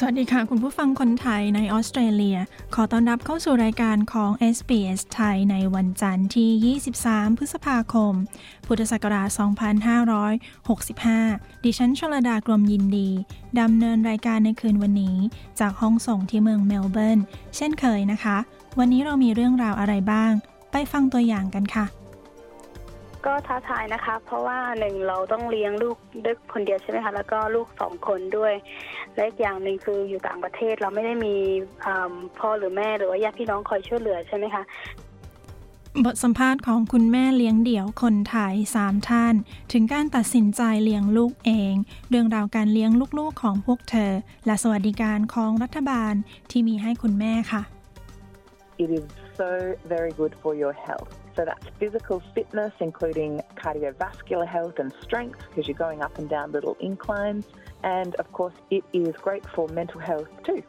สวัสดีค่ะ คุณผู้ฟังคนไทยในออสเตรเลีย ขอต้อนรับเข้าสู่รายการของ SBS ไทยในวันจันทร์ที่ 23 พฤษภาคม พุทธศักราช 2565 ดิฉันชลดากรมยินดี ดำเนินรายการในคืนวันนี้ จากห้องส่งที่เมืองเมลเบิร์น เช่นเคยนะคะ วันนี้เรามีเรื่องราวอะไรบ้าง ไปฟังตัวอย่างกันค่ะ ก็ท้าทายนะคะ เพราะว่าหนึ่งเราต้องเลี้ยงลูกด้วยคนเดียวใช่ไหมคะแล้วก็ลูกสองคนด้วยและอีกอย่างหนึ่งคืออยู่ต่างประเทศเราไม่ได้มีพ่อหรือแม่หรือว่าญาติพี่น้องคอยช่วยเหลือใช่ไหมคะบทสัมภาษณ์ของคุณแม่เลี้ยงเดี่ยวคนไทย3ท่าน ถึงการตัดสินใจเลี้ยงลูกเอง เรื่องราวการเลี้ยงลูกๆของพวกเธอ และสวัสดิการของรัฐบาลที่มีให้คุณแม่ค่ะ It is so very good for your health. So that's physical fitness, including cardiovascular health and strength, because you're going up and down little inclines. And of course, it is great for mental health too.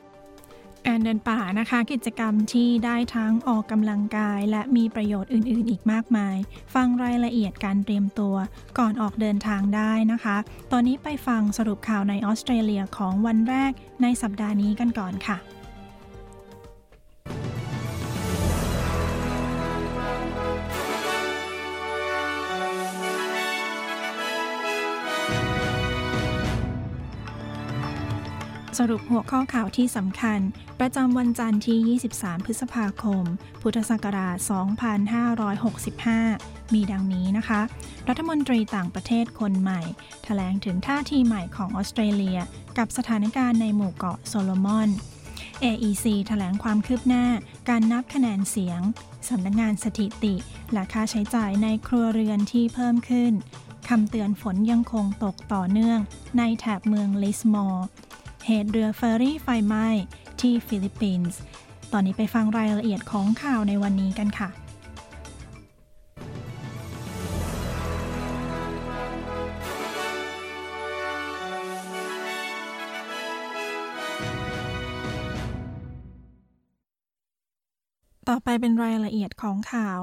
การเดินป่านะคะกิจกรรมที่ได้ทั้งออกกำลังกาย และมีประโยชน์อื่น ๆ อีกมากมาย ฟังรายละเอียดการเตรียมตัวก่อนออกเดินทางได้นะคะ ตอนนี้ไปฟังสรุปข่าวในออสเตรเลียของวันแรกในสัปดาห์นี้กันก่อนค่ะ สรุปหัวข้อข่าวที่สำคัญ ประจำวันจันทร์ที่ 23 พฤษภาคม พุทธศักราช 2565 มีดังนี้นะคะ รัฐมนตรีต่างประเทศคนใหม่ถแถลงถึงท่าทีใหม่ของออสเตรเลีย กับสถานการณ์ในหมู่เกาะโซโลมอน AEC ถแถลงความคืบหน้า การนับคะแนนเสียง สำนักงงานสถิติ และค่าใช้จ่ายในครัวเรือนที่เพิ่มขึ้นคำเตือนฝนยังคงตกต่อเนื่อง ในแถบเมืองลิสมอร์ เหตุเรือเฟอร์รี่ไฟไหม้ที่ฟิลิปปินส์ ตอนนี้ไปฟังรายละเอียดของข่าวในวันนี้กันค่ะต่อไปเป็นรายละเอียดของข่าว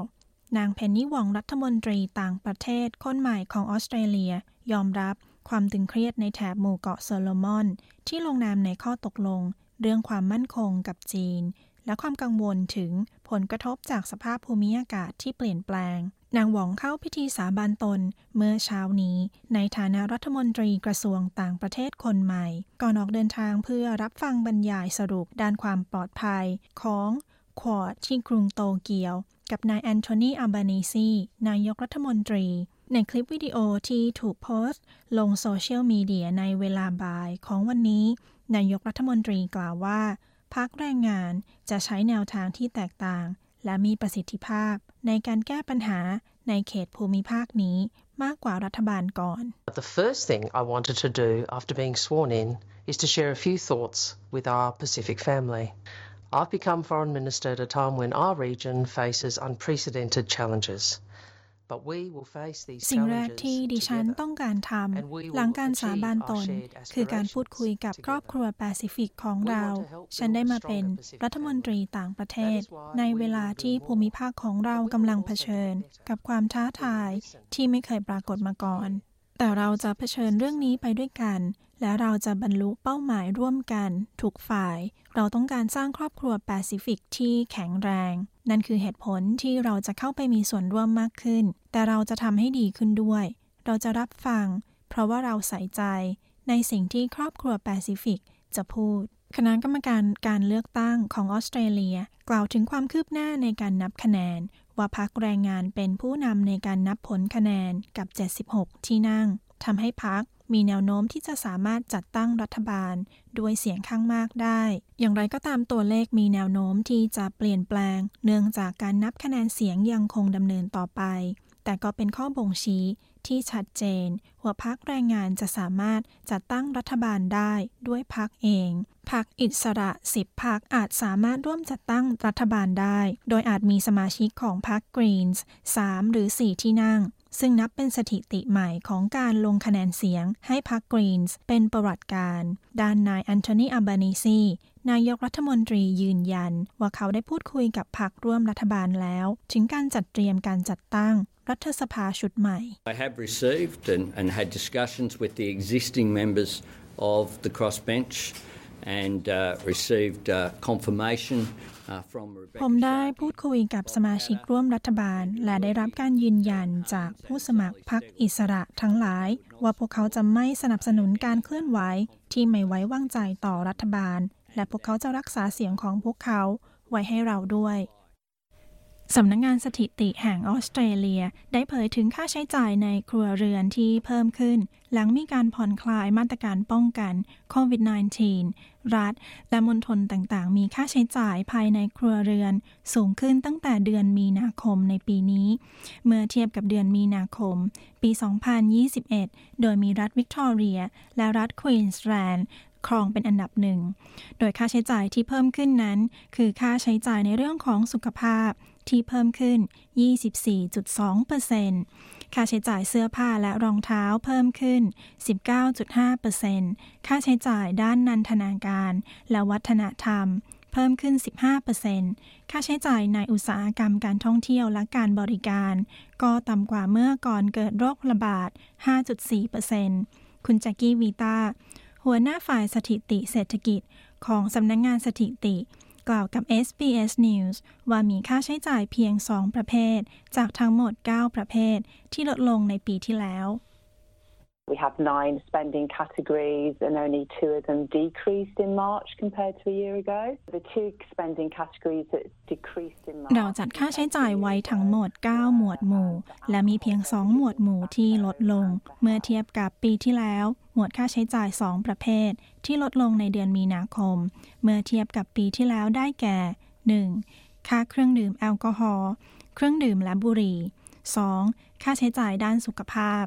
นางเพนนี่วองรัฐมนตรีต่างประเทศคนใหม่ของออสเตรเลีย ยอมรับ ความตึงเครียดในแถบหมู่เกาะโซโลมอน ที่ลงนามในข้อตกลง เรื่องความมั่นคงกับจีน และความกังวลถึงผลกระทบจากสภาพภูมิอากาศที่เปลี่ยนแปลง นางหวองเข้าพิธีสาบานตนเมื่อเช้านี้ ในฐานะรัฐมนตรีกระทรวงต่างประเทศคนใหม่ ก่อนออกเดินทางเพื่อรับฟังบรรยายสรุปด้านความปลอดภัยของควอดที่กรุงโตเกียว กับนายแอนโทนีอัลบานีซีนายกรัฐมนตรี ในคลิปวิดีโอที่ถูกโพสต์ ลงโซเชียลมีเดียในเวลาบ่ายของวันนี้ นายกรัฐมนตรีกล่าวว่าพรรคแรงงานจะใช้แนวทางที่แตกต่าง และมีประสิทธิภาพ ในการแก้ปัญหาในเขตภูมิภาคนี้มากกว่ารัฐบาลก่อน The first thing I wanted to do after being sworn in is to share a few thoughts with our Pacific family. I've become Foreign Minister at a time when our region faces unprecedented challenges. สิ่งแรกที่ดิฉันต้องการทำหลังการสาบานตน คือการพูดคุยกับครอบครัวแปซิฟิกของเรา ฉันได้มาเป็นรัฐมนตรีต่างประเทศ ในเวลาที่ภูมิภาคของเรากำลังเผชิญ กับความท้าทายที่ไม่เคยปรากฏมาก่อน แต่เราจะเผชิญเรื่องนี้ไปด้วยกัน และเราจะบรรลุเป้าหมายร่วมกันทุกฝ่าย เราต้องการสร้างครอบครัวแปซิฟิกที่แข็งแรง นั่นคือเหตุผลที่เราจะเข้าไปมีส่วนร่วมมากขึ้น แต่เราจะทำให้ดีขึ้นด้วย เราจะรับฟัง เพราะว่าเราใส่ใจ ในสิ่งที่ครอบครัวแปซิฟิกจะพูด คณะกรรมการการเลือกตั้งของออสเตรเลีย กล่าวถึงความคืบหน้าในการนับคะแนน ว่าพักแรงงานเป็นผู้นำในการนับผลคะแนนกับ 76 ที่นั่งทำให้พักมีแนวโน้มที่จะสามารถจัดตั้งรัฐบาลด้วยเสียงข้างมากได้ อย่างไรก็ตามตัวเลขมีแนวโน้มที่จะเปลี่ยนแปลง เนื่องจากการนับคะแนนเสียงยังคงดำเนินต่อไป แต่ก็เป็นข้อบ่งชี้ที่ชัดเจนว่าพักแรงงานจะสามารถจัดตั้งรัฐบาลได้ด้วยพักเอง พักอิสระสิบพักอาจสามารถร่วมจัดตั้งรัฐบาลได้ โดยอาจมีสมาชิกของพรรคกรีนส์3หรือ 4 ที่นั่ง ซึ่งนับเป็นสถิติใหม่ของการลงคะแนนเสียงให้พรรคกรีนส์เป็นประวัติการณ์ ด้านนายแอนโทนีอัลบานิซีนายกรัฐมนตรียืนยัน ว่าเขาได้พูดคุยกับพรรคร่วมรัฐบาลแล้ว ถึงการจัดเตรียมการจัดตั้งรัฐสภาชุดใหม่ I have received and, and had discussions with the existing members of the crossbench and uh, received uh, confirmation uh, from ผมได้พูดคุยกับสมาชิกร่วมรัฐบาล และได้รับการยืนยันจากผู้สมัครพรรคอิสระทั้งหลาย ว่าพวกเขาจะไม่สนับสนุนการเคลื่อนไหวที่ไม่ไว้วางใจต่อรัฐบาล และพวกเขาจะรักษาเสียงของพวกเขาไว้ให้เราด้วย สำนักงงานสถิติแห่งออสเตรเลีย ได้เผยถึงค่าใช้จ่ายในครัวเรือนที่เพิ่มขึ้น หลังมีการผ่อนคลายมาตรการป้องกันโควิด -19 รัฐ และมณฑลต่างๆ มีค่าใช้จ่ายภายในครัวเรือน สูงขึ้นตั้งแต่เดือนมีนาคมในปีนี้ เมื่อเทียบกับเดือนมีนาคม ปี 2021 โดยมีรัฐวิกตอเรีย และรัฐควีนส์แลนด์ครองเป็นอันดับหนึ่ง โดยค่าใช้จ่ายที่เพิ่มขึ้นนั้น คือค่าใช้จ่ายในเรื่องของสุขภาพ ที่เพิ่มขึ้น 24.2%ค่าใช้จ่ายเสื้อผ้าและรองเท้าเพิ่มขึ้น 19.5%ค่าใช้จ่ายด้านนันทนาการและวัฒนธรรมเพิ่มขึ้น 15%ค่าใช้จ่ายในอุตสาหกรรมการท่องเที่ยวและการบริการ ก็ต่ำกว่าเมื่อก่อนเกิดโรคระบาด 5.4%คุณแจ็กกี้วีตาหัวหน้าฝ่ายสถิติเศรษฐกิจของสำนักงงานสถิติ ล่าวกับ SBS News ว่ามีค่าใช้จ่ายเพียง 2 ประเภท จากทั้งหมด 9 ประเภท ที่ลดลงในปีที่แล้ว We have nine spending categories and only two of them decreased in March compared to a year ago. The two spending categories that decreased in March เราจัดค่าใช้จ่ายไว้ทั้งหมด 9 หมวดหมู่ และมีเพียง 2 หมวดหมู่ที่ลดลง เมื่อเทียบกับปีที่แล้ว หมวดค่าใช้จ่าย 2 ประเภท ที่ลดลงในเดือนมีนาคม เมื่อเทียบกับปีที่แล้วได้แก่ 1. ค่าเครื่องดื่มแอลกอฮอล์ เครื่องดื่มและบุหรี่ 2. ค่าใช้จ่ายด้านสุขภาพ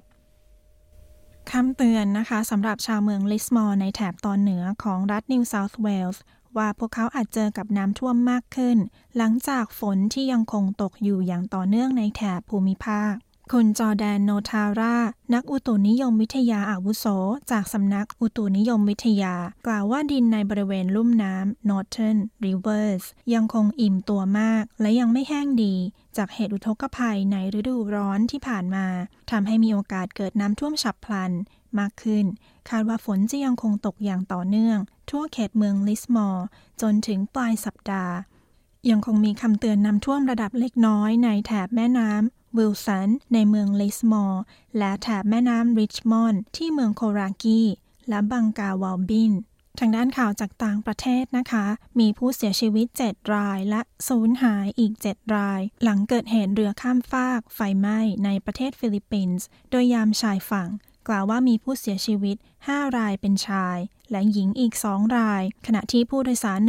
คำเตือนนะคะสำหรับชาวเมืองลิสมอร์ในแถบตอนเหนือของรัฐนิวเซาท์เวลส์ว่าพวกเขาอาจเจอกับน้ำท่วมมากขึ้น หลังจากฝนที่ยังคงตกอยู่อย่างต่อเนื่องในแถบภูมิภาค คุณจอแดนโนทารา นักอุตุนิยมวิทยาอาวุโส จากสำนักอุตุนิยมวิทยา กล่าวว่าดินในบริเวณลุ่มน้ำ Northern Rivers ยังคงอิ่มตัวมาก และยังไม่แห้งดี จากเหตุอุทกภัยในฤดูร้อนที่ผ่านมาทำให้มีโอกาสเกิดน้ำท่วมฉับพลันมากขึ้น คาดว่าฝนจะยังคงตกอย่างต่อเนื่อง ทั่วเขตเมืองลิสมอร์จนถึงปลายสัปดาห์ยังคงมีคำเตือนน้ำท่วมระดับเล็กน้อยในแถบแม่น้ำ วิลสัน ในเมืองลิสมอร์และแถบแม่น้ำริชมอนด์ที่เมืองโครากีและบังกาวาลบิน ทางด้านข่าวจากต่างประเทศนะคะ มีผู้เสียชีวิต 7 รายและสูญหายอีก 7 ราย หลังเกิดเหตุเรือข้ามฟากไฟไหม้ในประเทศฟิลิปปินส์ โดยยามชายฝั่งกล่าวว่ามีผู้เสียชีวิต 5 รายเป็นชาย และหญิงอีก 2 ราย ขณะที่ผู้โดยสาร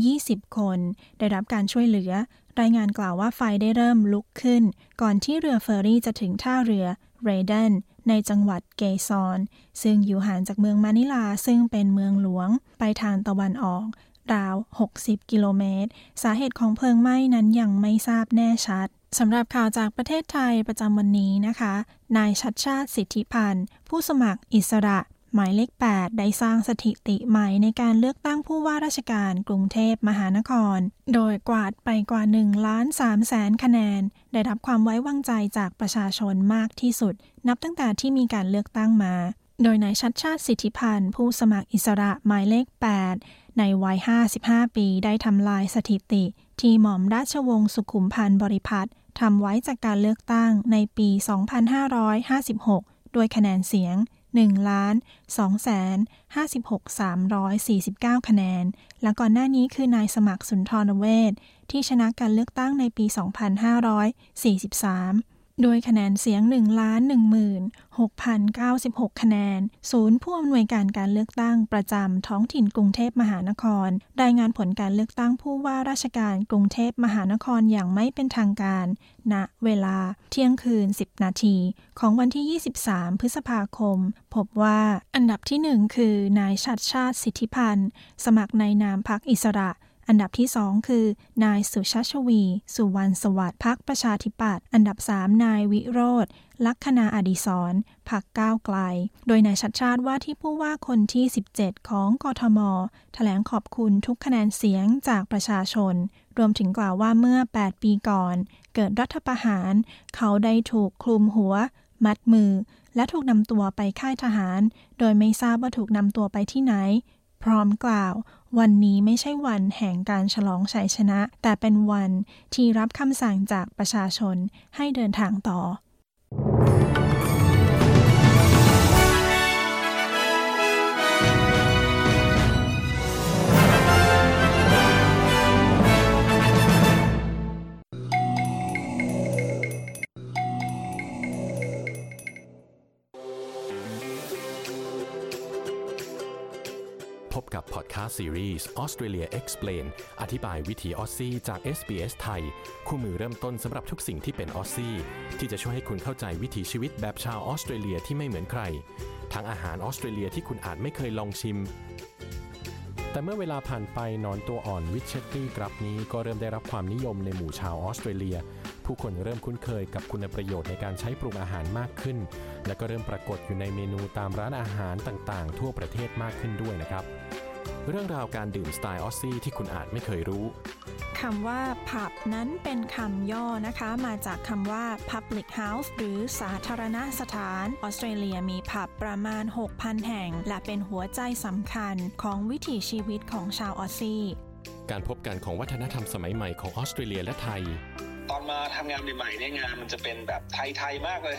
120 คน ได้รับการช่วยเหลือ รายงานกล่าวว่าไฟได้เริ่มลุกขึ้น ก่อนที่เรือเฟอร์รี่จะถึงท่าเรือเรเดนในจังหวัดเกซอน ซึ่งอยู่ห่างจากเมืองมานิลาซึ่งเป็นเมืองหลวง ไปทางตะวันออก ราว 60 กิโลเมตร สาเหตุของเพลิงไหม้นั้นยังไม่ทราบแน่ชัดสำหรับข่าวจากประเทศไทยประจำวันนี้นะคะ นายชัดชาติสิทธิพันธ์ ผู้สมัครอิสระ หมายเลข 8 ได้สร้างสถิติใหม่ในการเลือกตั้งผู้ว่าราชการกรุงเทพมหานคร โดยกวาดไปกว่า1ล้าน3แสนคะแนน ได้รับความไว้วางใจจากประชาชนมากที่สุด นับตั้งแต่ที่มีการเลือกตั้งมา โดยนายชัดชาติสิทธิพันธ์ ผู้สมัครอิสระหมายเลข 8 ในวัย 55 ปีได้ทำลายสถิติ ที่หม่อมราชวงศ์สุขุมพันธ์บริพัตรทำไว้จากการเลือกตั้งในปี 2556 ด้วยคะแนนเสียง 1ล้าน2แสน56 349 คะแนน และก่อนหน้านี้คือนายสมัครสุนทรเวชที่ชนะการเลือกตั้งในปี 2543 ด้วยคะแนนเสียง 1 ล้าน 16,096 คะแนน ศูนย์ผู้อำนวยการการเลือกตั้งประจำท้องถิ่นกรุงเทพมหานคร รายงานผลการเลือกตั้งผู้ว่าราชการกรุงเทพมหานครอย่างไม่เป็นทางการ ณ เวลาเที่ยงคืน 10 นาทีของวันที่ 23 พฤษภาคม พบว่าอันดับที่ 1 คือนายชัดชาติสิทธิพันธ์ สมัครในนามพักอิสระ อันดับที่ 2 คือ นายสุชาชวี สุวรรณสวัสดิ์พักประชาธิปัตย์อันดับ 3 นายวิโรธลักคนาอดีศรพักก้าวไกล โดยนายชัดชาติว่าที่ผู้ว่าคนที่ 17 ของกทมถแถลงขอบคุณทุกคะแนนเสียงจากประชาชน รวมถึงกล่าวว่าเมื่อ 8 ปีก่อน เกิดรัฐประหาร เขาได้ถูกคลุมหัว มัดมือ และถูกนำตัวไปค่ายทหาร โดยไม่ทราบว่าถูกนำตัวไปที่ไหน พร้อมกล่าว วันนี้ไม่ใช่วันแห่งการฉลองชัยชนะ แต่เป็นวันที่รับคำสั่งจากประชาชนให้เดินทางต่อ กับพอดแคสต์ซีรีส์ Australia Explained อธิบายวิถีออสซี่จาก SBS ไทย คู่มือเริ่มต้นสำหรับทุกสิ่งที่เป็นออสซี่ ที่จะช่วยให้คุณเข้าใจวิถีชีวิตแบบชาวออสเตรเลียที่ไม่เหมือนใคร ทั้งอาหารออสเตรเลียที่คุณอาจไม่เคยลองชิม แต่เมื่อเวลาผ่านไปหนอนตัวอ่อน witchetty grub นี้ก็เริ่มได้รับความนิยมในหมู่ชาวออสเตรเลียผู้คนเริ่มคุ้นเคยกับคุณประโยชน์ในการใช้ปรุงอาหารมากขึ้น และก็เริ่มปรากฏอยู่ในเมนูตามร้านอาหารต่างๆ ทั่วประเทศมากขึ้นด้วยนะครับ เรื่องราวการดื่มสไตล์ออสซี่ที่คุณอาจไม่เคยรู้คำว่าผับนั้นเป็นคำย่อนะคะ มาจากคำว่า public house หรือสาธารณสถาน ออสเตรเลียมีผับประมาณ 6,000 แห่ง และเป็นหัวใจสำคัญของวิถีชีวิตของชาวออสซี่ การพบกันของวัฒนธรรมสมัยใหม่ของออสเตรเลียและไทย ตอนมาทำงานใหม่ๆเนี่ยงานมันจะเป็นแบบไทย ๆ มากเลย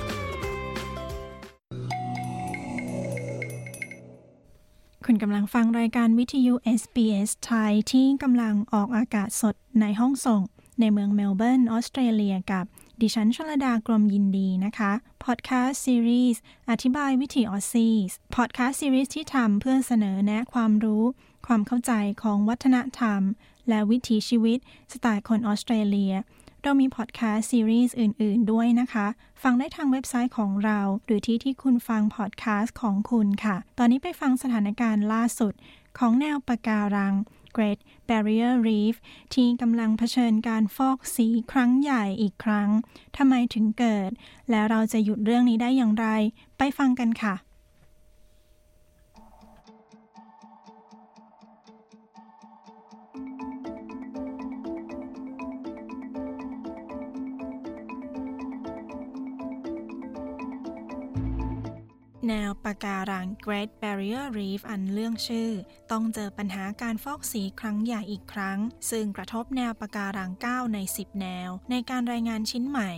คุณกำลังฟังรายการวิทยุ SBS ไทยที่กำลังออกอากาศสดในห้องส่ง ในเมืองเมลเบิร์นออสเตรเลียกับ ดิฉันชลดากรมยินดีนะคะพอดแคสต์ซีรีส์อธิบายวิถีออสซี่ พอดแคสต์ซีรีส์ที่ทำเพื่อเสนอแนะความรู้ ความเข้าใจของวัฒนธรรม และวิถีชีวิต สไตล์คนออสเตรเลีย เรามีพอดแคสต์ซีรีส์อื่น ๆ ด้วยนะคะ ฟังได้ทางเว็บไซต์ของเรา หรือที่ที่คุณฟังพอดแคสต์ของคุณค่ะ ตอนนี้ไปฟังสถานการณ์ล่าสุด ของแนวปะการัง Great Barrier Reef ที่กำลังเผชิญการฟอกสีครั้งใหญ่อีกครั้ง ทำไมถึงเกิด แล้วเราจะหยุดเรื่องนี้ได้อย่างไร ไปฟังกันค่ะ แนวปะการัง Great Barrier Reef อันเรื่องชื่อ ต้องเจอปัญหาการฟอกสีครั้งใหญ่อีกครั้ง ซึ่งกระทบแนวปะการัง 9 ใน 10 แนว ในการรายงานชิ้นใหม่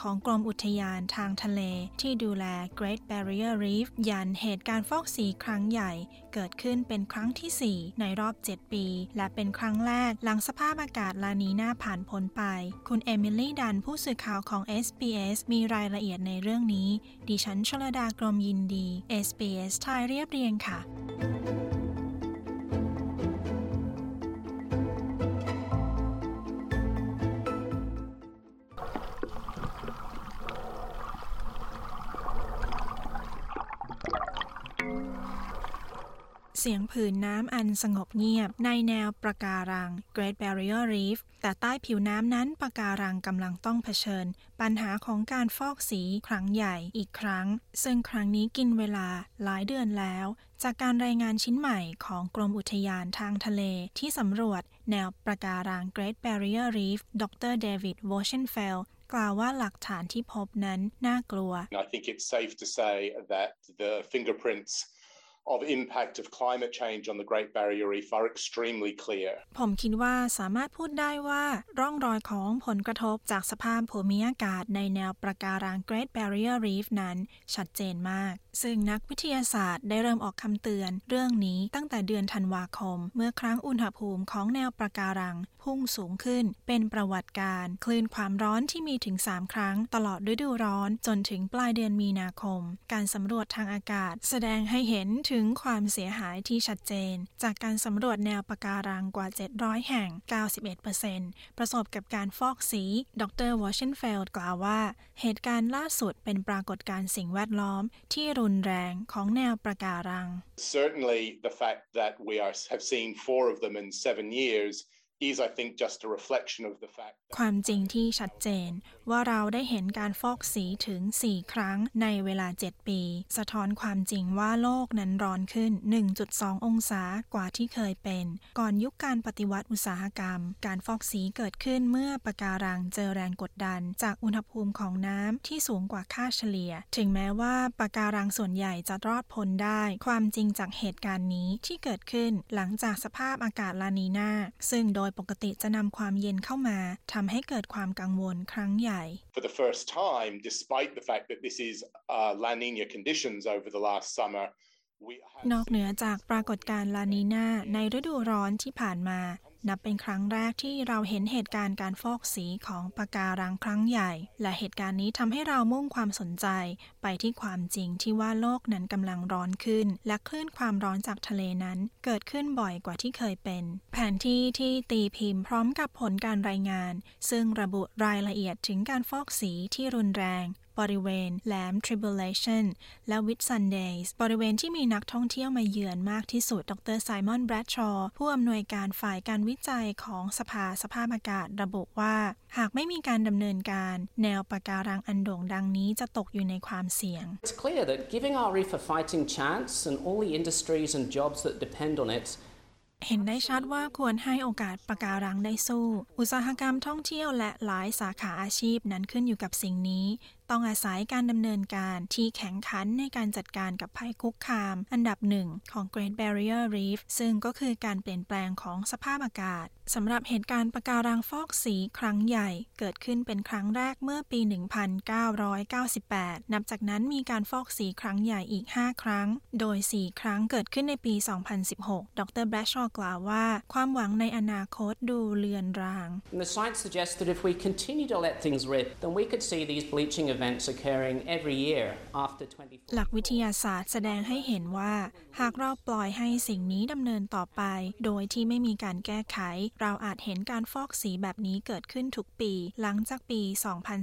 ของกรมอุทยานทางทะเลที่ดูแล Great Barrier Reef ยันเหตุการณ์ฟอกสีครั้งใหญ่ เกิดขึ้นเป็นครั้งที่ 4 ในรอบ 7 ปี และเป็นครั้งแรกหลังสภาพอากาศลานีนาผ่านพ้นไป คุณเอมิลี่ดันผู้สื่อข่าวของ SBS มีรายละเอียดในเรื่องนี้ ดิฉันชลดากรมยินดี SBS ไทยเรียบเรียงค่ะ เสียงผืนน้ำอันสงบเงียบในแนวปะการัง Great Barrier Reef แต่ใต้ผิวน้ำนั้นปะการังกำลังต้องเผชิญ ปัญหาของการฟอกสีครั้งใหญ่อีกครั้ง ซึ่งครั้งนี้กินเวลาหลายเดือนแล้ว จากการรายงานชิ้นใหม่ของกรมอุทยานทางทะเลที่สำรวจแนวปะการัง Great Barrier Reef ดรเดวิดวอชเชนเฟลกล่าวว่าหลักฐานที่พบนั้นน่ากลัว I think it's safe to say that the fingerprints of impact of climate change on the Great Barrier Reef are extremely clear. ผมคิดว่าสามารถพูดได้ว่าร่องรอยของผลกระทบจากสภาพภูมิอากาศในแนวประการัง Great Barrier Reef นั้นชัดเจนมาก ซึ่งนักวิทยาศาสตร์ได้เริ่มออกคำเตือน เรื่องนี้ตั้งแต่เดือนธันวาคม เมื่อครั้งอุณหภูมิของแนวประการัง พุ่งสูงขึ้น เป็นประวัติการคลื่นความร้อนที่มีถึง 3 ครั้งตลอดฤดูร้อนจนถึงปลายเดือนมีนาคม การสำรวจทางอากาศ แสดงให้เห็นถึงความเสียหายที่ชัดเจน จากการสำรวจแนวปะการังกว่า 700 แห่ง 91%ประสบกับการฟอกสี ดรวอชินเฟลด์กล่าวว่า เหตุการณ์ล่าสุดเป็นปรากฏการณ์สิ่งแวดล้อมที่รุนแรงของแนวปะการัง Certainly, the fact that we are, have seen four of them in seven years is, I think, just a reflection of the fact. ความจริงที่ชัดเจน ว่าเราได้เห็นการฟอกสีถึง 4 ครั้งในเวลา 7 ปี สะท้อนความจริงว่าโลกนั้นร้อนขึ้น 1.2 องศากว่าที่เคยเป็น ก่อนยุคการปฏิวัติอุตสาหกรรม การฟอกสีเกิดขึ้นเมื่อปะการังเจอแรงกดดัน จากอุณหภูมิของน้ำที่สูงกว่าค่าเฉลี่ย ถึงแม้ว่าปะการังส่วนใหญ่จะรอดพ้นได้ ความจริงจากเหตุการณ์นี้ที่เกิดขึ้นหลังจากสภาพอากาศลานีนาซึ่งโดยปกติจะนำความเย็นเข้ามาทำให้เกิดความกังวลครั้งใหญ่ For the first time, despite the fact that this is uh, La Nina conditions over the last summer, we นอกเหนือจากปรากฏการณ์ลานีนาในฤดูร้อนที่ผ่านมา นับเป็นครั้งแรกที่เราเห็นเหตุการณ์การฟอกสีของปะการังครั้งใหญ่ และเหตุการณ์นี้ทำให้เรามุ่งความสนใจ ไปที่ความจริงที่ว่าโลกนั้นกำลังร้อนขึ้น และคลื่นความร้อนจากทะเลนั้นเกิดขึ้นบ่อยกว่าที่เคยเป็น แผนที่ที่ตีพิมพ์พร้อมกับผลการรายงาน ซึ่งระบุรายละเอียดถึงการฟอกสีที่รุนแรง บริเวณแหลม Tribulation และ Whit Sundays บริเวณที่มีนักท่องเที่ยวมาเยือนมากที่สุด ดรไซมอนแบรดชอว์ผู้อำนวยการฝ่ายการวิจัยของสภาสภาพอากาศระบุว่า หากไม่มีการดำเนินการ แนวปะการังอันโด่งดังนี้จะตกอยู่ในความเสี่ยง It's clear that giving our reef a fighting chance and all the industries and jobs that depend on it เห็นได้ชัดว่าควรให้โอกาสปะการังได้สู้ อุตสาหกรรมท่องเที่ยวและหลายสาขาอาชีพนั้นขึ้นอยู่กับสิ่งนี้ ต้องอาศัยการดำเนินการที่แข็งขันในการจัดการกับภัยคุกคาม อันดับหนึ่งของ Great Barrier Reef ซึ่งก็คือการเปลี่ยนแปลงของสภาพอากาศสำหรับเหตุการณ์ปะการังฟอกสีครั้งใหญ่เกิดขึ้นเป็นครั้งแรกเมื่อปี 1998 นับจากนั้นมีการฟอกสีครั้งใหญ่อีก 5 ครั้ง โดย 4 ครั้งเกิดขึ้นในปี 2016 ดรแบรชอกล่าวว่า ความหวังในอนาคตดูเลือนราง the science suggests that if we continue to let things rip, then we could see these bleaching events หลักวิทยาศาสตร์แสดงให้เห็นว่า หากเราปล่อยให้สิ่งนี้ดำเนินต่อไป โดยที่ไม่มีการแก้ไข เราอาจเห็นการฟอกสีแบบนี้เกิดขึ้นทุกปี หลังจากปี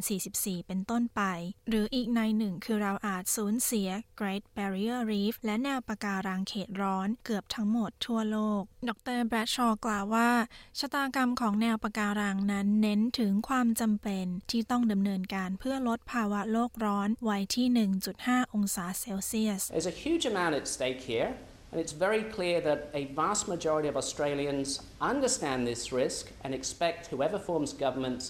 2044 เป็นต้นไป หรืออีกในหนึ่งคือเราอาจสูญเสีย Great Barrier Reef และแนวปะการังเขตร้อนเกือบทั้งหมดทั่วโลก ดรแบรดชอว์กล่าวว่า ชะตากรรมของแนวปะการังนั้นเน้นถึงความจำเป็นที่ต้องดำเนินการเพื่อลดภาาวะโลกร้อนไว้ที่ 1.5 องศาเซลเซียส There's a huge amount at stake here, and it's very clear that a vast majority of Australians understand this risk and expect whoever forms governments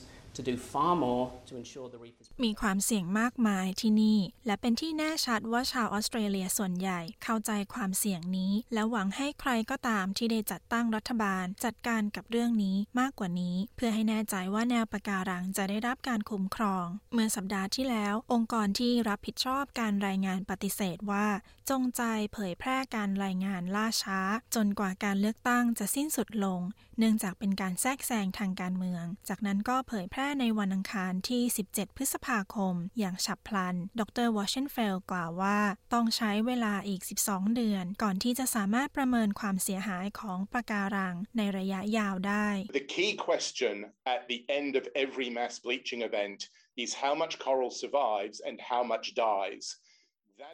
มีความเสี่ยงมากมายที่นี่ และเป็นที่แน่ชัดว่าชาวออสเตรเลียส่วนใหญ่เข้าใจความเสี่ยงนี้ และหวังให้ใครก็ตามที่ได้จัดตั้งรัฐบาล จัดการกับเรื่องนี้มากกว่านี้ เพื่อให้แน่ใจว่าแนวปะการังจะได้รับการคุ้มครอง เมื่อสัปดาห์ที่แล้ว องค์กรที่รับผิดชอบการรายงานปฏิเสธว่า จงใจเผยแพร่การรายงานล่าช้า จนกว่าการเลือกตั้งจะสิ้นสุดลง เนื่องจากเป็นการแทรกแซงทางการเมือง จากนั้นก็เผยแพร่ในวันอังคารที่ 17 พฤษภาคม อย่างฉับพลัน ดรวอชเชนเฟลกล่าวว่า ต้องใช้เวลาอีก 12 เดือน ก่อนที่จะสามารถประเมินความเสียหายของปะการังในระยะยาวได้ The key question at the end of every mass bleaching event is how much coral survives and how much dies.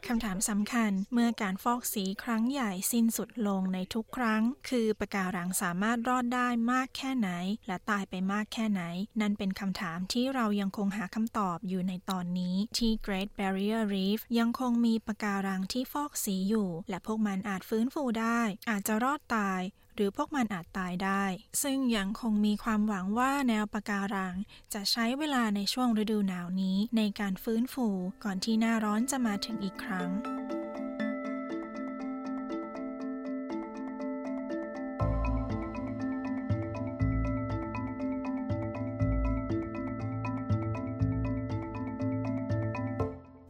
คำถามสำคัญเมื่อการฟอกสีครั้งใหญ่สิ้นสุดลงในทุกครั้ง คือปะการังสามารถรอดได้มากแค่ไหน และตายไปมากแค่ไหน นั่นเป็นคำถามที่เรายังคงหาคำตอบอยู่ในตอนนี้ที่ Great Barrier Reef ยังคงมีปะการังที่ฟอกสีอยู่ และพวกมันอาจฟื้นฟูได้ อาจจะรอดตาย หรือพวกมันอาจตายได้ ซึ่งยังคงมีความหวังว่าแนวปะการัง จะใช้เวลาในช่วงฤดูหนาวนี้ในการฟื้นฟูก่อนที่หน้าร้อนจะมาถึงอีกครั้ง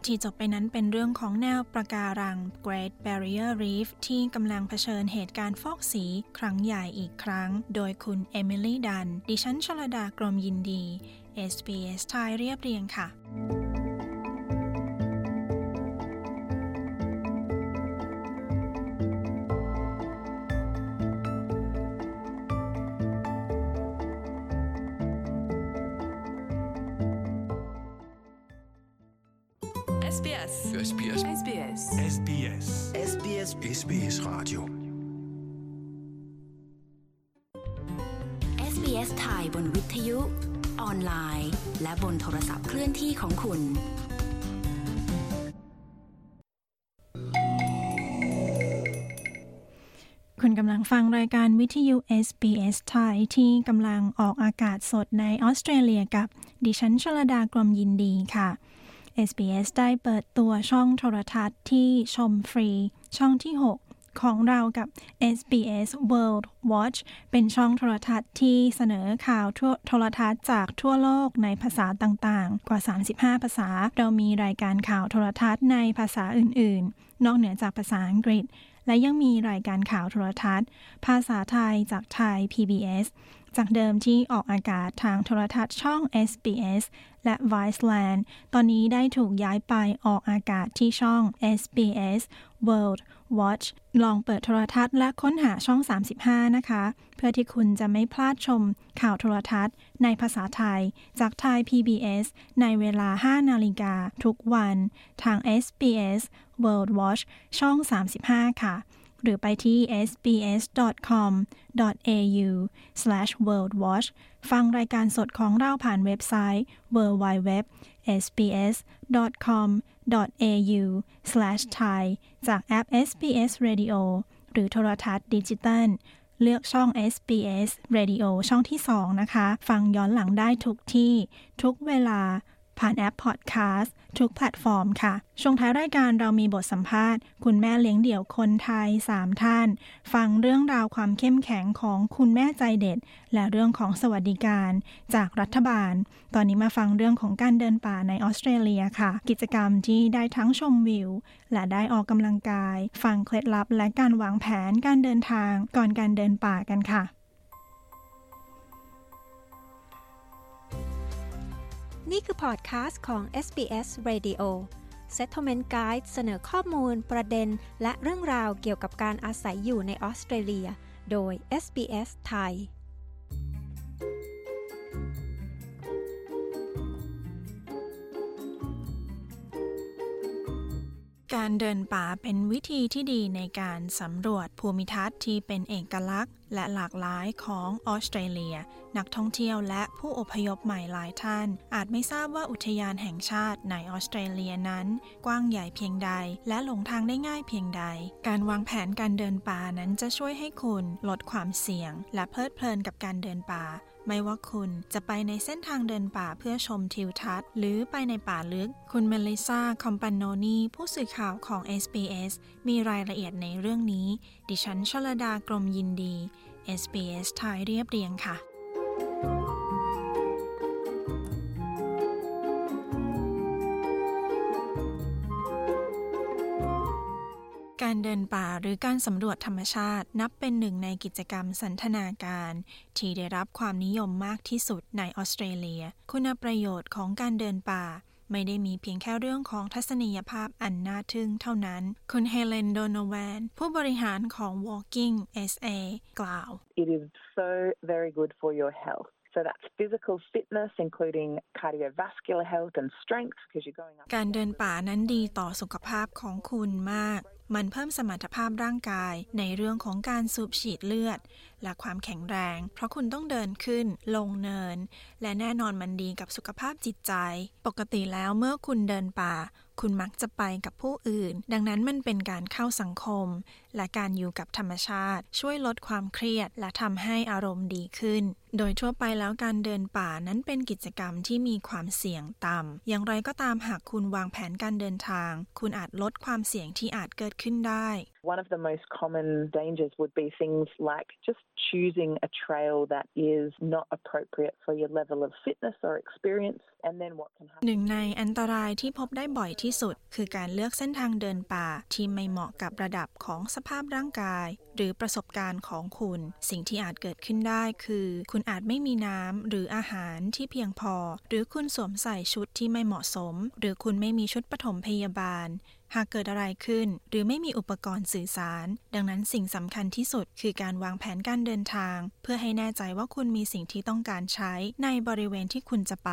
ที่จบไปนั้นเป็นเรื่องของแนวประการัง Great Barrier Reef ที่กำลังเผชิญเหตุการณ์ฟอกสีครั้งใหญ่อีกครั้ง โดยคุณเอมิลี่ดัน ดิฉันชลดากรมยินดี SBS ไทยเรียบเรียงค่ะ SBS SBS Radio SBS ไทยบนวิทยุ ออนไลน์ และบนโทรศัพท์เคลื่อนที่ของคุณ คุณกำลังฟังรายการวิทยุ SBS ไทยที่กำลังออกอากาศสดในออสเตรเลียกับดิฉันชลดากรมยินดีค่ะ SBS ได้เปิดตัวช่องโทรทัศน์ที่ชมฟรี ช่องที่ 6 ของเรากับ SBS World Watch เป็นช่องโทรทัศน์ที่เสนอข่าวทั่วโทรทัศน์จากทั่วโลกในภาษาต่างๆ กว่า 35 ภาษา เรามีรายการข่าวโทรทัศน์ในภาษาอื่นๆ นอกเหนือจากภาษาอังกฤษ และยังมีรายการข่าวโทรทัศน์ ภาษาไทยจากไทย PBS จากเดิมที่ออกอากาศทางโทรทัศน์ช่อง SBS และ Viceland ตอนนี้ได้ถูกย้ายไปออกอากาศที่ช่อง SBS World Watch ลองเปิดโทรทัศน์และค้นหาช่อง 35 นะคะ เพื่อที่คุณจะไม่พลาดชมข่าวโทรทัศน์ ในภาษาไทย จากไทย PBS ในเวลา 5 นาฬิกาทุกวัน ทาง SBS World Watch ช่อง 35 ค่ะ หรือไปที่ sbs.com.au/worldwatch ฟังรายการสดของเราผ่านเว็บไซต์ www.sbs.com.au sbs.com.au/thai จากแอป SBS Radio หรือโทรทัศน์ดิจิตัลเลือกช่อง SBS Radio ช่องที่ 2 นะคะ ฟังย้อนหลังได้ทุกที่ ทุกเวลา ผ่านแอปพอดแคสต์ทุกแพลตฟอร์มค่ะ ช่วงท้ายรายการเรามีบทสัมภาษณ์ คุณแม่เลี้ยงเดี่ยวคนไทย 3 ท่าน ฟังเรื่องราวความเข้มแข็งของคุณแม่ใจเด็ด และเรื่องของสวัสดิการ จากรัฐบาล ตอนนี้มาฟังเรื่องของการเดินป่าในออสเตรเลียค่ะ กิจกรรมที่ได้ทั้งชมวิว และได้ออกกำลังกาย ฟังเคล็ดลับและการวางแผนการเดินทางก่อนการเดินป่ากันค่ะ นี่คือพอดคาสต์ของ SBS Radio Settlement Guide เสนอข้อมูล ประเด็น และเรื่องราวเกี่ยวกับการอาศัยอยู่ในออสเตรเลีย โดย SBS ไทย การเดินป่าเป็นวิธีที่ดีในการสำรวจภูมิทัศน์ที่เป็นเอกลักษณ์ และหลากหลายของออสเตรเลีย นักท่องเที่ยวและผู้อพยพใหม่หลายท่าน อาจไม่ทราบว่าอุทยานแห่งชาติในออสเตรเลียนั้น กว้างใหญ่เพียงใด และหลงทางได้ง่ายเพียงใด การวางแผนการเดินป่านั้นจะช่วยให้คุณลดความเสี่ยง และเพลิดเพลินกับการเดินป่า ไม่ว่าคุณจะไปในเส้นทางเดินป่าเพื่อชมทิวทัศน์ หรือไปในป่าลึก คุณเมลิซาคอมปานโนนีผู้สื่อข่าวของ SBS มีรายละเอียดในเรื่องนี้ ดิฉันชลดากรมยินดี SBS ไทยเรียบเรียงค่ะ การเดินป่าหรือการสำรวจธรรมชาตินับเป็นหนึ่งในกิจกรรมสันทนาการ ที่ได้รับความนิยมมากที่สุดในออสเตรเลีย คุณประโยชน์ของการเดินป่า ไม่ได้มีเพียงแค่เรื่องของทัศนียภาพอันน่าทึ่งเท่านั้น คุณเฮเลนโดโนแวนผู้บริหารของ Walking SA กล่าว It is so very good for your health. So that's physical fitness, including cardiovascular health and strength, because you're going up. การเดินป่านั้นดีต่อสุขภาพของคุณมาก มันเพิ่มสมรรถภาพร่างกายในเรื่องของการสูบฉีดเลือด และความแข็งแรง เพราะคุณต้องเดินขึ้น ลงเนิน และแน่นอนมันดีกับสุขภาพจิตใจ ปกติแล้วเมื่อคุณเดินป่าคุณมักจะไปกับผู้อื่น ดังนั้นมันเป็นการเข้าสังคม และการอยู่กับธรรมชาติ ช่วยลดความเครียด และทำให้อารมณ์ดีขึ้น โดยทั่วไปแล้วการเดินป่านั้นเป็นกิจกรรมที่มีความเสี่ยงต่ำ อย่างไรก็ตามหากคุณวางแผนการเดินทาง คุณอาจลดความเสี่ยงที่อาจเกิดขึ้นได้ One of the most common dangers would be things like just choosing a trail that is not appropriate for your level of fitness or experience and then what can happen หนึ่งในอันตรายที่พบได้บ่อยที่สุด คือการเลือกเส้นทางเดินป่าที่ไม่เหมาะกับระดับของสภาพร่างกาย หรือประสบการณ์ของคุณ สิ่งที่อาจเกิดขึ้นได้คือ คุณอาจไม่มีน้ำหรืออาหารที่เพียงพอ หรือคุณสวมใส่ชุดที่ไม่เหมาะสม หรือคุณไม่มีชุดปฐมพยาบาล หากเกิดอะไรขึ้น หรือไม่มีอุปกรณ์สื่อสาร ดังนั้นสิ่งสำคัญที่สุดคือการวางแผนการเดินทาง เพื่อให้แน่ใจว่าคุณมีสิ่งที่ต้องการใช้ในบริเวณที่คุณจะไป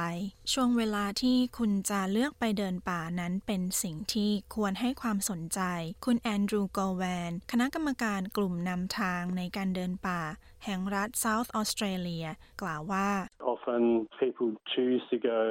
ช่วงเวลาที่คุณจะเลือกไปเดินป่านั้นเป็นสิ่งที่ควรให้ความสนใจ คุณแอนดรูว์โกแวน คณะกรรมการกลุ่มนำทางในการเดินป่าแห่งรัฐ South Australia กล่าวว่า Often people choose to go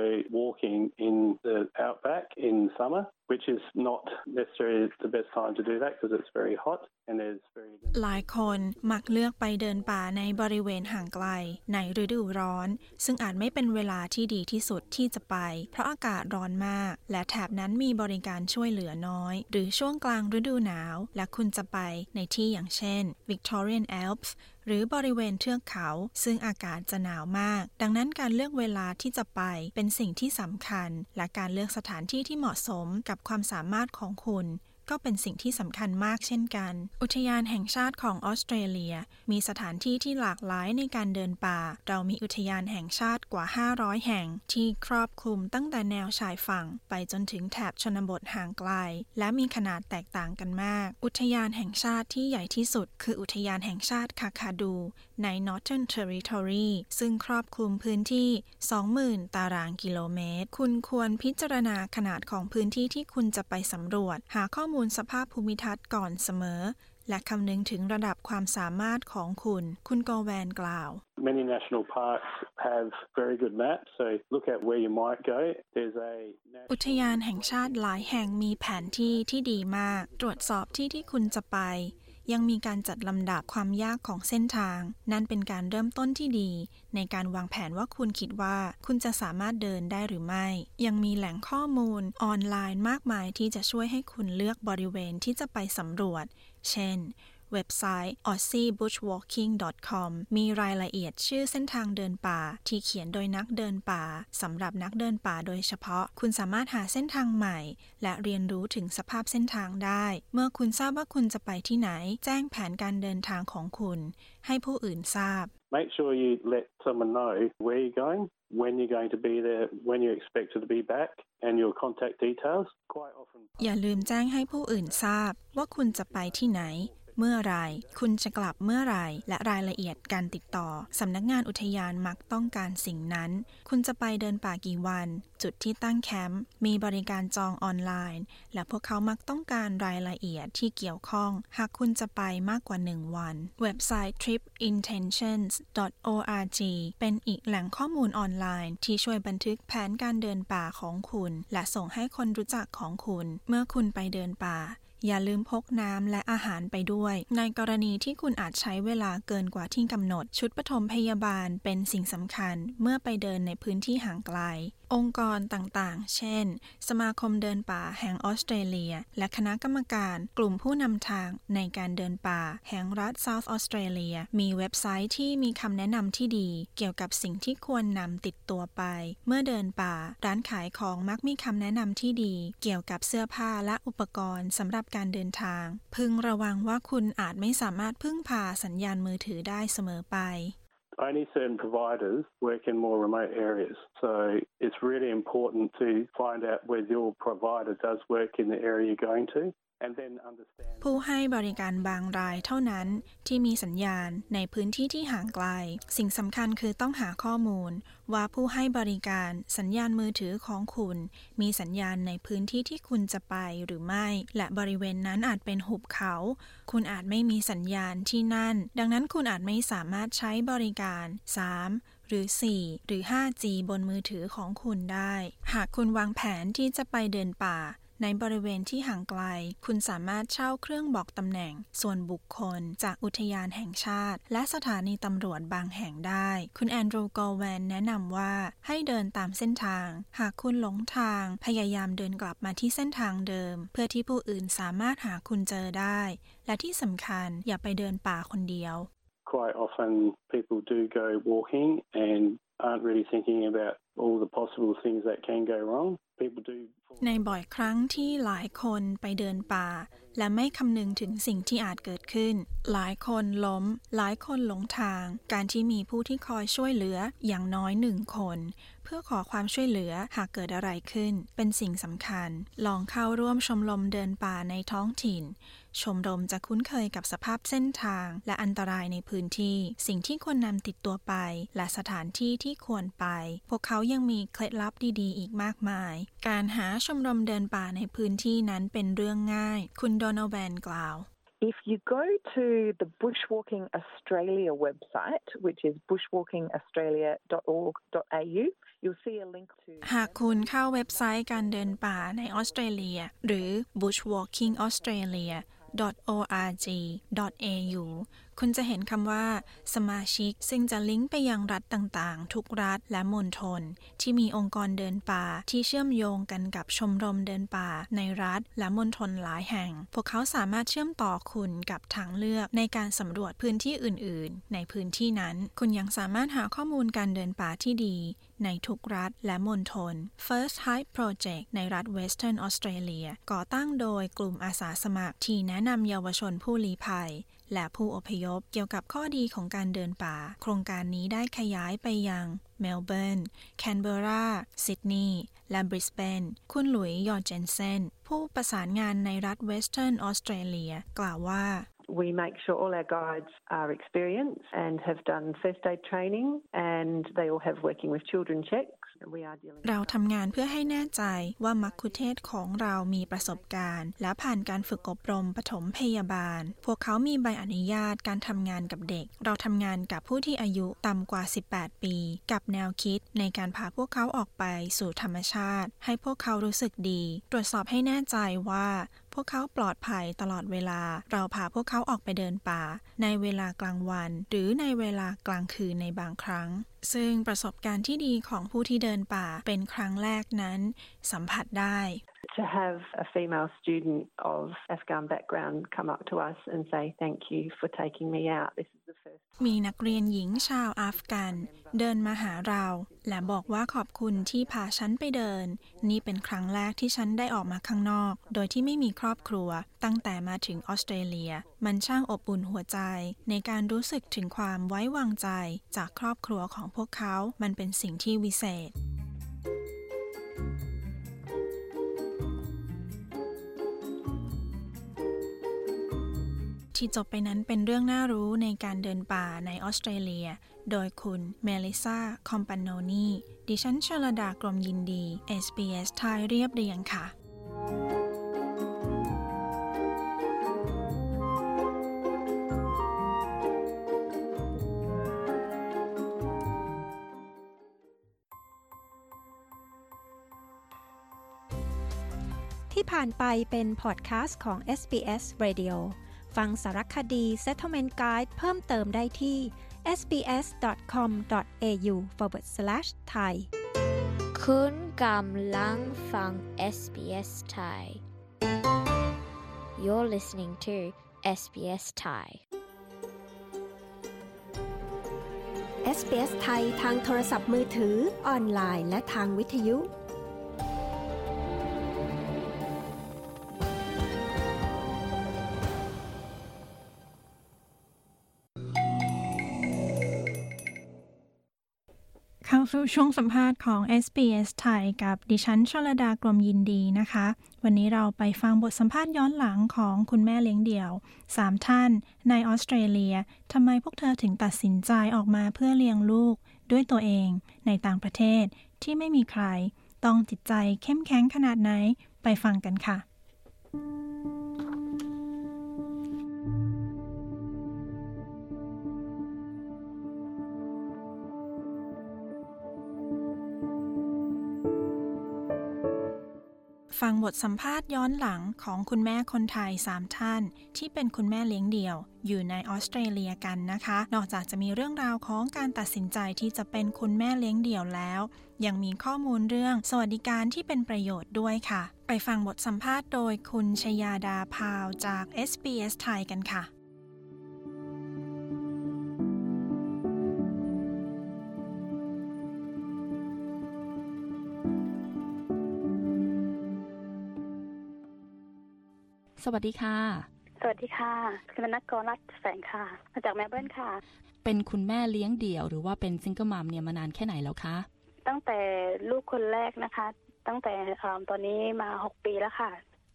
walking in the outback in summer, which is not necessarily the best time to do that because it's very hot and there's very หลายคนมักเลือกไปเดินป่าในบริเวณห่างไกล ในฤดูร้อน ซึ่งอาจไม่เป็นเวลาที่ดีที่สุดที่จะไป เพราะอากาศร้อนมาก และแถบนั้นมีบริการช่วยเหลือน้อย หรือช่วงกลางฤดูหนาว และคุณจะไปในที่อย่างเช่น Victorian Alps หรือบริเวณเทือกเขา ซึ่งอากาศจะหนาวมาก ดังนั้นการเลือกเวลาที่จะไปเป็นสิ่งที่สำคัญ และการเลือกสถานที่ที่เหมาะสมกับความสามารถของคุณ ก็เป็นสิ่งที่สำคัญมากเช่นกัน อุทยานแห่งชาติของออสเตรเลีย มีสถานที่ที่หลากหลายในการเดินป่า เรามีอุทยานแห่งชาติกว่า 500 แห่ง ที่ครอบคลุมตั้งแต่แนวชายฝั่ง ไปจนถึงแถบชนบทห่างไกล และมีขนาดแตกต่างกันมาก อุทยานแห่งชาติที่ใหญ่ที่สุด คืออุทยานแห่งชาติคาคาดู ใน Northern Territory ซึ่งครอบคลุมพื้นที่ 20,000 ตารางกิโลเมตร คุณควรพิจารณาขนาดของพื้นที่ที่คุณจะไปสำรวจ หาข้อมูลสภาพภูมิทัศน์ก่อนเสมอ และคำนึงถึงระดับความสามารถของคุณ คุณโกแวนกล่าว Many national parks have very good maps, so look at where you might go. There's a อุทยานแห่งชาติหลายแห่งมีแผนที่ที่ดีมาก ตรวจสอบที่ที่คุณจะไป ยังมีการจัดลำดับความยากของเส้นทาง นั่นเป็นการเริ่มต้นที่ดี ในการวางแผนว่าคุณคิดว่าคุณจะสามารถเดินได้หรือไม่ ยังมีแหล่งข้อมูลออนไลน์มากมายที่จะช่วยให้คุณเลือกบริเวณที่จะไปสำรวจ เช่น เว็บไซต์ aussiebushwalking.com มีรายละเอียดชื่อเส้นทางเดินป่า ที่เขียนโดยนักเดินป่าสำหรับนักเดินป่าโดยเฉพาะ คุณสามารถหาเส้นทางใหม่ และเรียนรู้ถึงสภาพเส้นทางได้ เมื่อคุณทราบว่าคุณจะไปที่ไหน แจ้งแผนการเดินทางของคุณ ให้ผู้อื่นทราบ Make sure you let someone know where you're going, when you're going to be there, when you're expected to be back, and your contact details. Quite often. อย่าลืมแจ้งให้ผู้อื่นทราบว่าคุณจะไปที่ไหน เมื่อไรคุณจะกลับเมื่อไรและรายละเอียดการติดต่อ สำนักงานอุทยานมักต้องการสิ่งนั้น คุณจะไปเดินป่ากี่วัน จุดที่ตั้งแคมป์มีบริการจองออนไลน์ และพวกเขามักต้องการรายละเอียดที่เกี่ยวข้อง หากคุณจะไปมากกว่า 1 วัน เว็บไซต์ tripintentions.org เป็นอีกแหล่งข้อมูลออนไลน์ ที่ช่วยบันทึกแผนการเดินป่าของคุณ และส่งให้คนรู้จักของคุณ เมื่อคุณไปเดินป่า อย่าลืมพกน้ำและอาหารไปด้วย ในกรณีที่คุณอาจใช้เวลาเกินกว่าที่กำหนด ชุดปฐมพยาบาลเป็นสิ่งสำคัญเมื่อไปเดินในพื้นที่ห่างไกล องค์กรต่างๆ เช่น สมาคมเดินป่าแห่งออสเตรเลีย และคณะกรรมการกลุ่มผู้นำทางในการเดินป่าแห่งรัฐ South Australia มีเว็บไซต์ที่มีคำแนะนำที่ดี เกี่ยวกับสิ่งที่ควรนำติดตัวไป เมื่อเดินป่า ร้านขายของมักมีคำแนะนำที่ดี เกี่ยวกับเสื้อผ้าและอุปกรณ์สำหรับการเดินทาง พึงระวังว่าคุณอาจไม่สามารถพึ่งพาสัญญาณมือถือได้เสมอไป Only certain providers work in more remote areas. So it's really important to find out whether your provider does work in the area you're going to ผู้ให้บริการบางรายเท่านั้นที่มีสัญญาณในพื้นที่ที่ห่างไกล สิ่งสำคัญคือต้องหาข้อมูล ว่าผู้ให้บริการสัญญาณมือถือของคุณ มีสัญญาณในพื้นที่ที่คุณจะไปหรือไม่ และบริเวณนั้นอาจเป็นหุบเขา คุณอาจไม่มีสัญญาณที่นั่น ดังนั้นคุณอาจไม่สามารถใช้บริการ 3 หรือ 4 หรือ 5G บนมือถือของคุณได้ หากคุณวางแผนที่จะไปเดินป่า ในบริเวณที่ห่างไกล คุณสามารถเช่าเครื่องบอกตำแหน่ง ส่วนบุคคล จากอุทยานแห่งชาติ และสถานีตำรวจบางแห่งได้ คุณแอนดรูโกแวนแนะนำว่าให้เดินตามเส้นทาง หากคุณหลงทาง พยายามเดินกลับมาที่เส้นทางเดิม เพื่อที่ผู้อื่นสามารถหาคุณเจอได้ และที่สำคัญอย่าไปเดินป่าคนเดียว quite often people do go walking and aren't really thinking about all the possible things that can go wrong. ในบ่อยครั้งที่หลายคนไปเดินป่า และไม่คำนึงถึงสิ่งที่อาจเกิดขึ้น หลายคนล้ม หลายคนหลงทาง การที่มีผู้ที่คอยช่วยเหลืออย่างน้อยหนึ่งคน เพื่อขอความช่วยเหลือหากเกิดอะไรขึ้น เป็นสิ่งสำคัญ ลองเข้าร่วมชมรมเดินป่าในท้องถิ่น ชมรมจะคุ้นเคยกับสภาพเส้นทาง และอันตรายในพื้นที่ สิ่งที่ควรนำติดตัวไป และสถานที่ที่ควรไป พวกเขายังมีเคล็ดลับดีๆ อีกมากมาย การหาชมรมเดินป่าในพื้นที่นั้นเป็นเรื่องง่าย คุณโดนัลแวนกล่าว If you go to the Bushwalking Australia website, which is bushwalkingaustralia.org.au, you'll see a link to หากคุณเข้าเว็บไซต์การเดินป่าในออสเตรเลีย หรือ Bushwalking Australia .org.au คุณจะเห็นคำว่า สมาชิก ซึ่งจะลิงก์ไปยังรัฐต่างๆ ทุกรัฐและมณฑลที่มีองค์กรเดินป่าที่เชื่อมโยงกันกับชมรมเดินป่า ในรัฐและมณฑลหลายแห่ง พวกเขาสามารถเชื่อมต่อคุณกับทางเลือกในการสำรวจพื้นที่ออื่น ๆ ในพื้นที่นั้น คุณยังสามารถหาข้อมูลการเดินป่าที่ดี ในทุกรัฐและมณฑล First Hike Project ในรัฐ Western Australia ก่อตั้งโดยกลุ่มอาสาสมัครที่แนะนำเยาวชนผู้ลี้ภัย และผู้อพยพเกี่ยวกับข้อดีของการเดินป่า โครงการนี้ได้ขยายไปยังเมลเบิร์น แคนเบอร์ราซิดนีย์ และบริสเบน คุณหลุยยอร์เจนเซน ผู้ประสานงานในรัฐเวสเทิร์นออสเตรเลีย กล่าวว่า We make sure all our guides are experienced and have done first aid training and they all have working with children checks. เราทำงานเพื่อให้แน่ใจว่ามักคุเทศก์ของเรามีประสบการณ์ และผ่านการฝึกอบรมปฐมพยาบาล พวกเขามีใบอนุญาตการทำงานกับเด็ก เราทำงานกับผู้ที่อายุต่ำกว่า 18 ปี กับแนวคิดในการพาพวกเขาออกไปสู่ธรรมชาติ ให้พวกเขารู้สึกดี ตรวจสอบให้แน่ใจว่าพวกเขาปลอดภัยตลอดเวลา เราพาพวกเขาออกไปเดินป่า ในเวลากลางวัน หรือในเวลากลางคืนในบางครั้ง ซึ่งประสบการณ์ที่ดีของผู้ที่เดินป่าเป็นครั้งแรกนั้น สัมผัสได้ to have a female student of Afghan background come up to us and say thank you for taking me out. This is the first มีนักเรียนหญิงชาวอัฟกัน เดินมาหาเรา และบอกว่าขอบคุณที่พาฉันไปเดิน นี่เป็นครั้งแรกที่ฉันได้ออกมาข้างนอก โดยที่ไม่มีครอบครัว ตั้งแต่มาถึงออสเตรเลีย มันช่างอบอุ่นหัวใจ ในการรู้สึกถึงความไว้วางใจ จากครอบครัวของพวกเขา มันเป็นสิ่งที่วิเศษ ที่จบไปนั้นเป็นเรื่องน่ารู้ในการเดินป่าในออสเตรเลีย โดยคุณเมลิซาคอมปานโนนีดิฉันชลดากรมยินดี SBS ไทยเรียบเรียงค่ะ ที่ผ่านไปเป็นพอดแคสต์ของ SBS Radio ฟังสารคดี Settlement Guide เพิ่มเติมได้ที่ sbs.com.au forward slash thai คุณกำลังฟัง SBS Thai You're listening to SBS Thai SBS ไทยทางโทรศัพท์มือถือ ออนไลน์ และทางวิทยุ สู่ช่วงสัมภาษณ์ของ SBS ไทยกับดิฉันชลดากรมยินดีนะคะ วันนี้เราไปฟังบทสัมภาษณ์ย้อนหลังของคุณแม่เลี้ยงเดี่ยว 3 ท่านในออสเตรเลียทำไมพวกเธอถึงตัดสินใจออกมาเพื่อเลี้ยงลูกด้วยตัวเองในต่างประเทศที่ไม่มีใคร ต้องจิตใจเข้มแข็งขนาดไหนไปฟังกันค่ะ ฟังบทสัมภาษณ์ย้อนหลังของคุณแม่คนไทย 3 ท่าน ที่เป็นคุณแม่เลี้ยงเดี่ยว อยู่ในออสเตรเลียกันนะคะ นอกจากจะมีเรื่องราวของการตัดสินใจที่จะเป็นคุณแม่เลี้ยงเดี่ยวแล้ว ยังมีข้อมูลเรื่องสวัสดิการที่เป็นประโยชน์ด้วยค่ะ ไปฟังบทสัมภาษณ์โดยคุณชยาดาพาวจาก SBS ไทยกันค่ะ สวัสดีค่ะ สวัสดีค่ะคุณนักกรรัฐแสงค่ะ มาจากเมลเบิร์นค่ะ เป็นคุณแม่เลี้ยงเดี่ยวหรือว่าเป็น single mum เนี่ยมานานแค่ไหนแล้วคะ ตั้งแต่ลูกคนแรกนะคะ ตั้งแต่ตอนนี้มาหกปีแล้วค่ะ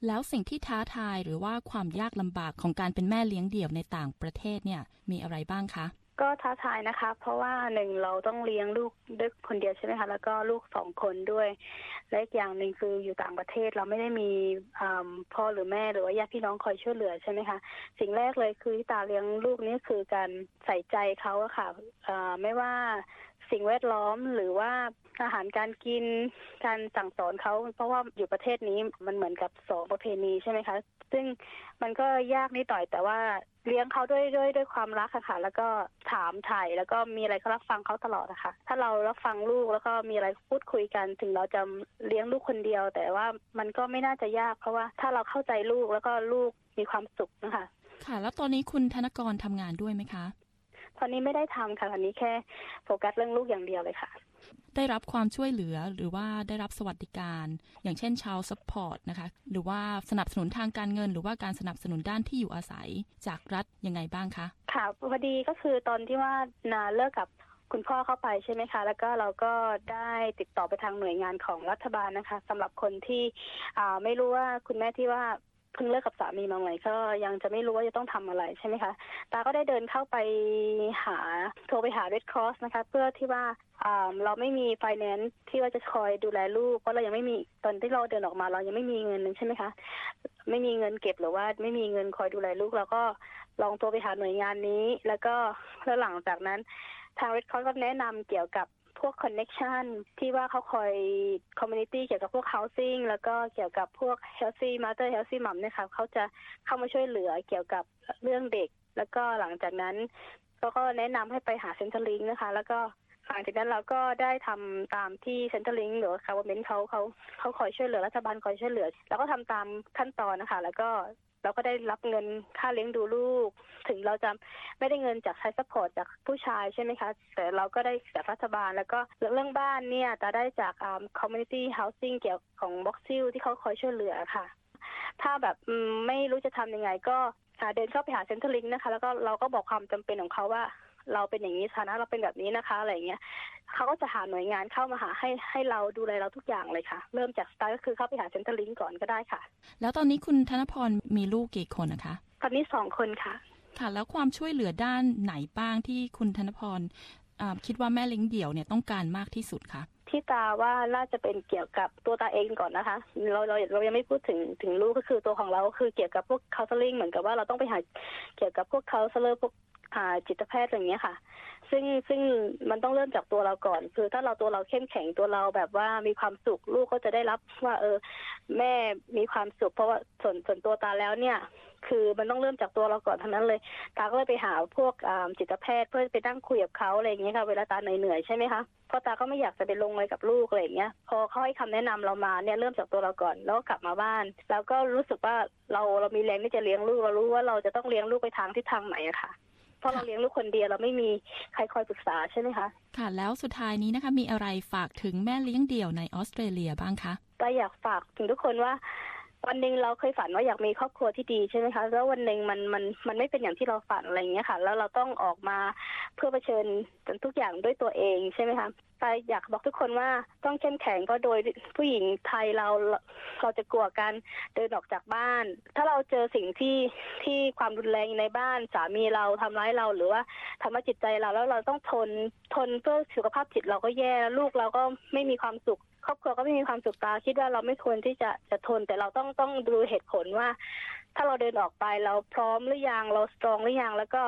แล้วสิ่งที่ท้าทายหรือว่าความยากลำบากของการเป็นแม่เลี้ยงเดี่ยวในต่างประเทศเนี่ยมีอะไรบ้างคะ ก็ท้าทายนะคะ เพราะว่าหนึ่งเราต้องเลี้ยงลูกด้วยคนเดียวใช่ไหมคะแล้วก็ลูกสองคนด้วย และอีกอย่างหนึ่งคืออยู่ต่างประเทศเราไม่ได้มีพ่อหรือแม่หรือว่าญาติพี่น้องคอยช่วยเหลือใช่ไหมคะสิ่งแรกเลยคือตาเลี้ยงลูกนี่คือการใส่ใจเขาอะค่ะไม่ว่า สิ่งแวดล้อมหรือว่าอาหารการกินการสั่งสอนเขาเพราะว่าอยู่ประเทศนี้มันเหมือนกับสองประเพณีใช่ไหมคะ ซึ่งมันก็ยากนิดหน่อยแต่ว่าเลี้ยงเขาด้วยด้วยด้วยความรักค่ะ แล้วก็ถามถ่ายแล้วก็มีอะไรก็รับฟังเขาตลอดนะคะถ้าเรารับฟังลูกแล้วก็มีอะไรพูดคุยกัน ถึงเราจะเลี้ยงลูกคนเดียว แต่ว่ามันก็ไม่น่าจะยากเพราะว่าถ้าเราเข้าใจลูกแล้วก็ลูกมีความสุขนะคะค่ะ แล้วตอนนี้คุณธนกรทำงานด้วยไหมคะ ตอนนี้ไม่ได้ทำค่ะตอนนี้แค่โฟกัสเรื่องลูกอย่างเดียวเลยค่ะ ได้รับความช่วยเหลือหรือว่าได้รับสวัสดิการ อย่างเช่น child support นะคะหรือว่าสนับสนุนทางการเงิน หรือว่าการสนับสนุนด้านที่อยู่อาศัยจากรัฐยังไงบ้างคะค่ะพอดีก็คือตอนที่ว่านาเลิกกับคุณพ่อเข้าไปใช่ไหมคะ แล้วก็เราก็ได้ติดต่อไปทางหน่วยงานของรัฐบาลนะคะสำหรับคนที่ไม่รู้ว่าคุณแม่ที่ว่า เพิ่งเลิกกับสามีมาใหม่ก็ยังจะไม่รู้ว่าจะต้องทำอะไรใช่ไหมคะ ตาก็ได้เดินเข้าไปหาโทรไปหา Red Cross นะคะ เพื่อที่ว่าเราไม่มีไฟแนนซ์ที่ว่าจะคอยดูแลลูกเพราะเรายังไม่มีตอนที่เราเดินออกมาเรายังไม่มีเงินใช่ไหมคะ ไม่มีเงินเก็บหรือว่าไม่มีเงินคอยดูแลลูกเราก็ลองโทรไปหาหน่วยงานนี้ แล้วก็แล้วหลังจากนั้นทาง Red Cross ก็แนะนำเกี่ยวกับ พวก connection ที่ว่าเขาคอย community เกี่ยวกับพวก housing แล้วก็เกี่ยวกับพวก healthy mother healthy mom เนี่ยค่ะเขาจะเข้ามาช่วยเหลือเกี่ยวกับเรื่องเด็ก แล้วก็หลังจากนั้นเขาก็แนะนำให้ไปหา Centrelink นะคะ แล้วก็หลังจากนั้นเราก็ได้ทำตามที่ Centrelink หรือ government เขาเขาเขาคอยช่วยเหลือรัฐบาลคอยช่วยเหลือ แล้วก็ทำตามขั้นตอนนะคะ แล้วก็ เราก็ได้รับเงินค่าเลี้ยงดูลูก ถึงเราจะไม่ได้เงินจาก child support จากผู้ชายใช่ไหมคะ แต่เราก็ได้จากรัฐบาลแล้วก็เรื่องบ้านเนี่ยจะได้จากอ่า community housing เกี่ยวของ Box Hill ที่เขาคอยช่วยเหลือค่ะ ถ้าแบบไม่รู้จะทำยังไงก็เดินเข้าไปหา Centrelink นะคะ แล้วก็เราก็บอกความจำเป็นของเขาว่า เราเป็นอย่างนี้ฐานะเราเป็นแบบนี้นะคะอะไรเงี้ยเขาก็จะหาหน่วยงานเข้ามาหาให้ให้เราดูแลเราทุกอย่างเลยค่ะ เริ่มจากสตาร์ก็คือเข้าไปหา Centrelink ก่อนก็ได้ค่ะ แล้วตอนนี้คุณธนพรมีลูกกี่คนนะคะ ตอนนี้สองคนค่ะค่ะ แล้วความช่วยเหลือด้านไหนบ้างที่คุณธนพรคิดว่าแม่เลี้ยงเดี่ยวเนี่ยต้องการมากที่สุดคะที่ตาว่าน่าจะเป็นเกี่ยวกับตัวตาเองก่อนนะคะ เราเราเรายังไม่พูดถึงถึงลูกก็คือตัวของเราคือเกี่ยวกับพวกคาสซิงเหมือนกับว่าเราต้องไปหาเกี่ยวกับพวกคาสเลอร์พวก จิตแพทย์อย่างเงี้ยค่ะ ซึ่งซึ่งมันต้องเริ่มจากตัวเราก่อน คือถ้าเราตัวเราเข้มแข็งตัวเราแบบว่ามีความสุขลูกก็จะได้รับว่า เออ แม่มีความสุขเพราะว่าส่วนส่วนตัวตาแล้วเนี่ย คือมันต้องเริ่มจากตัวเราก่อนทั้งนั้นเลย ตาก็เลยไปหาพวกจิตแพทย์เพื่อไปนั่งคุยกับเขาอะไรอย่างเงี้ยค่ะเวลาตาเหนื่อยๆใช่ไหมคะเพราะตาก็ไม่อยากจะไปลงเลยกับลูกอะไรอย่างเงี้ย พอเขาให้คำแนะนำเรามาเนี่ยเริ่มจากตัวเราก่อนแล้วก็กลับมาบ้าน แล้วก็รู้สึกว่าเราเรามีแรงที่จะเลี้ยงลูกเรารู้ว่าเราจะต้องเลี้ยงลูกไปทางทิศทางไหนอะค่ะ เพราะเราเลี้ยงลูกคนเดียวเราไม่มีใครคอยปรึกษาใช่ไหมคะค่ะ แล้วสุดท้ายนี้นะคะ มีอะไรฝากถึงแม่เลี้ยงเดี่ยวในออสเตรเลียบ้างคะก็อยากฝากถึงทุกคนว่า วันหนึ่งเราเคยฝันว่าอยากมีครอบครัวที่ดีใช่ไหมคะแล้ววันหนึ่งมันมันมันไม่เป็นอย่างที่เราฝันอะไรอย่างเงี้ยค่ะ แล้วเราต้องออกมาเพื่อเผชิญทุกอย่างด้วยตัวเองใช่ไหมคะแต่อยากบอกทุกคนว่าต้องเข้มแข็งเพราะโดยผู้หญิงไทยเราเราจะกลัวกันเดินออกจากบ้าน ถ้าเราเจอสิ่งที่ที่ความรุนแรงในบ้านสามีเราทำร้ายเราหรือว่าทำให้จิตใจเราแล้วเราต้องทนทนเพื่อสุขภาพจิตเราก็แย่ลูกเราก็ไม่มีความสุข ครอบครัวก็ไม่มีความสุขตาคิดว่าเราไม่ควรที่จะจะทน แต่เราต้องต้องดูเหตุผลว่า ถ้าเราเดินออกไปเราพร้อมหรือยังเราสตรองหรือยังแล้วก็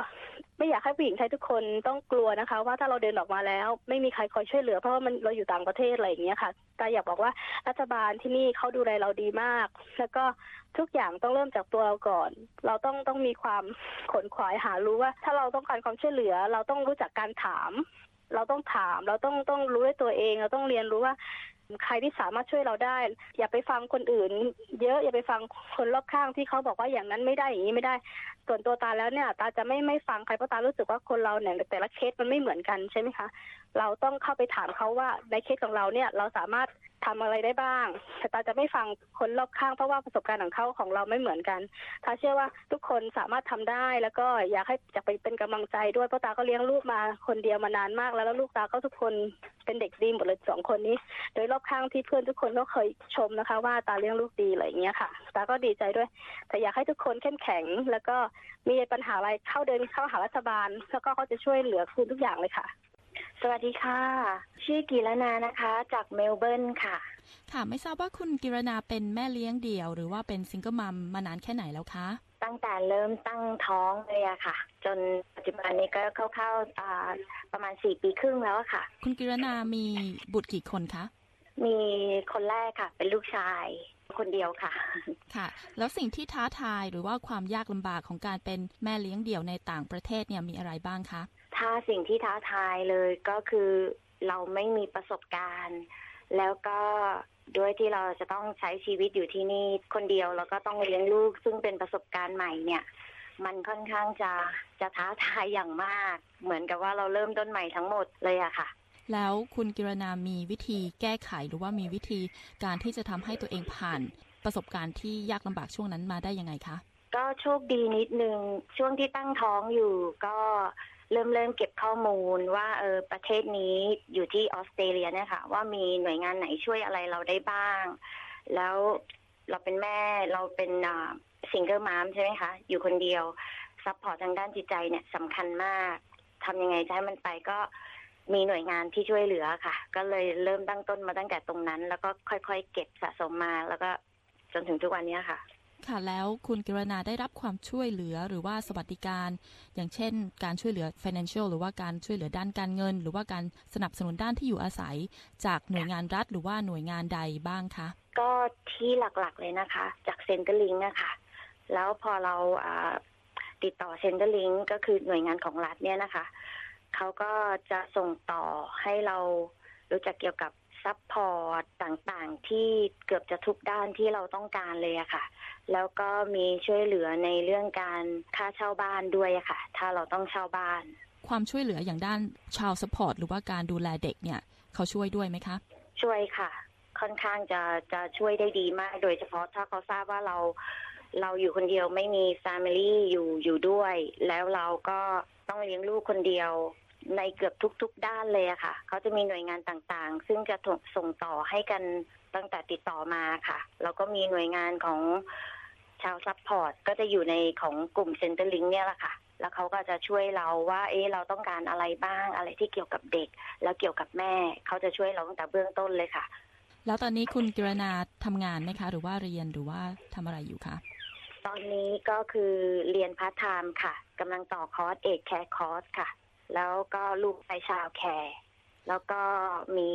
ไม่อยากให้ผู้หญิงไทยทุกคนต้องกลัวนะคะ ว่าถ้าเราเดินออกมาแล้ว ไม่มีใครคอยช่วยเหลือ เพราะว่ามันเราอยู่ต่างประเทศอะไรอย่างเงี้ยค่ะต่อยากบอกว่ารัฐบาลที่นี่เขาดูแลเราดีมาก แล้วก็ทุกอย่างต้องเริ่มจากตัวเราก่อน เราต้องต้องมีความขนขวายหารู้ว่า ถ้าเราต้องการความช่วยเหลือ เราต้องรู้จักการถาม เราต้องถาม เราต้องต้องรู้ด้วยตัวเอง เราต้องเรียนรู้ว่า ใครที่สามารถช่วยเราได้ อย่าไปฟังคนอื่น เยอะอย่าไปฟังคนรอบข้างที่เขาบอกว่าอย่างนั้นไม่ได้อย่างนี้ไม่ได้ ส่วนตัวตาแล้วเนี่ย ตาจะไม่ไม่ฟังใครเพราะตารู้สึกว่าคนเราเนี่ยแต่ละเคสมันไม่เหมือนกันใช่ไหมคะ เราต้องเข้าไปถามเขาว่าในเคสของเราเนี่ยเราสามารถทำอะไรได้บ้าง แต่ตาจะไม่ฟังคนรอบข้างเพราะว่าประสบการณ์ของเขาของเราไม่เหมือนกันตาเชื่อว่าทุกคนสามารถทำได้แล้วก็อยากให้จะไปเป็นกำลังใจด้วยเพราะตาก็เลี้ยงลูกมาคนเดียวมานานมาก แล้วแล้วลูกตาก็ทุกคนเป็นเด็กดีหมดเลยสองคนนี้ โดยรอบข้างที่เพื่อนทุกคนก็เคยชมนะคะ ว่าตาเลี้ยงลูกดีอะไรอย่างเงี้ยค่ะ ตาก็ดีใจด้วย แต่อยากให้ทุกคนเข้มแข็ง แล้วก็มีปัญหาอะไรเข้าเดินเข้าหารัฐบาล แล้วก็เขาจะช่วยเหลือคุณทุกอย่างเลยค่ะ สวัสดีค่ะ ชื่อกิรณานะคะ จากเมลเบิร์นค่ะ ค่ะ ไม่ทราบว่าคุณกิรณาเป็นแม่เลี้ยงเดี่ยว หรือว่าเป็น single mum มานานแค่ไหนแล้วคะ ตั้งแต่เริ่มตั้งท้องเลยอะค่ะ จนปัจจุบันนี้ก็เข้าๆประมาณสี่ปีครึ่งแล้วค่ะ คุณกิรณามีบุตรกี่คนคะ มีคนแรกค่ะ เป็นลูกชายคนเดียวค่ะ ค่ะ แล้วสิ่งที่ท้าทายหรือว่าความยากลำบากของการเป็นแม่เลี้ยงเดี่ยวในต่างประเทศเนี่ยมีอะไรบ้างคะ ถ้าสิ่งที่ท้าทายเลยก็คือเราไม่มีประสบการณ์ แล้วก็ด้วยที่เราจะต้องใช้ชีวิตอยู่ที่นี่คนเดียวแล้วก็ต้องเลี้ยงลูกซึ่งเป็นประสบการณ์ใหม่เนี่ย มันค่อนข้างจะจะท้าทายอย่างมาก เหมือนกับว่าเราเริ่มต้นใหม่ทั้งหมดเลยอะค่ะ แล้วคุณกิรนามีวิธีแก้ไขหรือว่ามีวิธีการที่จะทำให้ตัวเองผ่านประสบการณ์ที่ยากลำบากช่วงนั้นมาได้ยังไงคะก็โชคดีนิดนึงช่วงที่ตั้งท้องอยู่ก็ เริ่มเริ่มเก็บข้อมูลว่าเออประเทศนี้อยู่ที่ออสเตรเลียเนี่ยค่ะ ว่ามีหน่วยงานไหนช่วยอะไรเราได้บ้าง แล้วเราเป็นแม่เราเป็น single mum ใช่ไหมคะอยู่คนเดียว support ทางด้านจิตใจเนี่ยสำคัญมากทำยังไงจะให้มันไปก็มีหน่วยงานที่ช่วยเหลือค่ะ ก็เลยเริ่มตั้งต้นมาตั้งแต่ตรงนั้น แล้วก็ค่อยๆ เก็บสะสมมาแล้วก็จนถึงทุกวันนี้ค่ะ ค่ะแล้วคุณกิรณาได้รับความช่วยเหลือหรือว่าสวัสดิการ อย่างเช่น การช่วยเหลือ financial หรือว่าการช่วยเหลือด้านการเงิน หรือว่าการสนับสนุนด้านที่อยู่อาศัย จากหน่วยงานรัฐหรือว่าหน่วยงานใดบ้างคะก็ที่หลักๆเลยนะคะ จาก Centrelink นะคะแล้วพอเราติดต่อ Centrelink ก็คือหน่วยงานของรัฐเนี่ยนะคะเขาก็จะส่งต่อให้เรารู้จักเกี่ยวกับ support ต่างๆ ที่เกือบจะทุกด้านที่เราต้องการเลยอะค่ะ แล้วก็มีช่วยเหลือในเรื่องการค่าเช่าบ้านด้วยอะค่ะ ถ้าเราต้องเช่าบ้าน ความช่วยเหลืออย่างด้าน child support หรือว่าการดูแลเด็กเนี่ย เขาช่วยด้วยไหมคะ ช่วยค่ะ ค่อนข้างจะจะช่วยได้ดีมาก โดยเฉพาะถ้าเขาทราบว่าเราเราอยู่คนเดียวไม่มี family อยู่อยู่ด้วย แล้วเราก็ต้องเลี้ยงลูกคนเดียว ในเกือบทุก ๆ ด้านเลยอะค่ะ เขาจะมีหน่วยงานต่างๆ ซึ่งจะส่งต่อให้กันตั้งแต่ติดต่อมาค่ะ แล้วก็มีหน่วยงานของ child support ก็จะอยู่ในของกลุ่ม Centrelink เนี่ยแหละค่ะ แล้วเขาก็จะช่วยเราว่า เอ๊ะเราต้องการอะไรบ้างอะไรที่เกี่ยวกับเด็ก แล้วเกี่ยวกับแม่ เขาจะช่วยเราตั้งแต่เบื้องต้นเลยค่ะ แล้วตอนนี้คุณกิรณาทำงานไหมคะ หรือว่าเรียนหรือว่าทำอะไรอยู่คะตอนนี้ก็คือเรียนพาร์ทไทม์ค่ะกำลังต่อคอร์ส aged care course ค่ะ แล้วก็ลูกไป childcare แล้วก็มี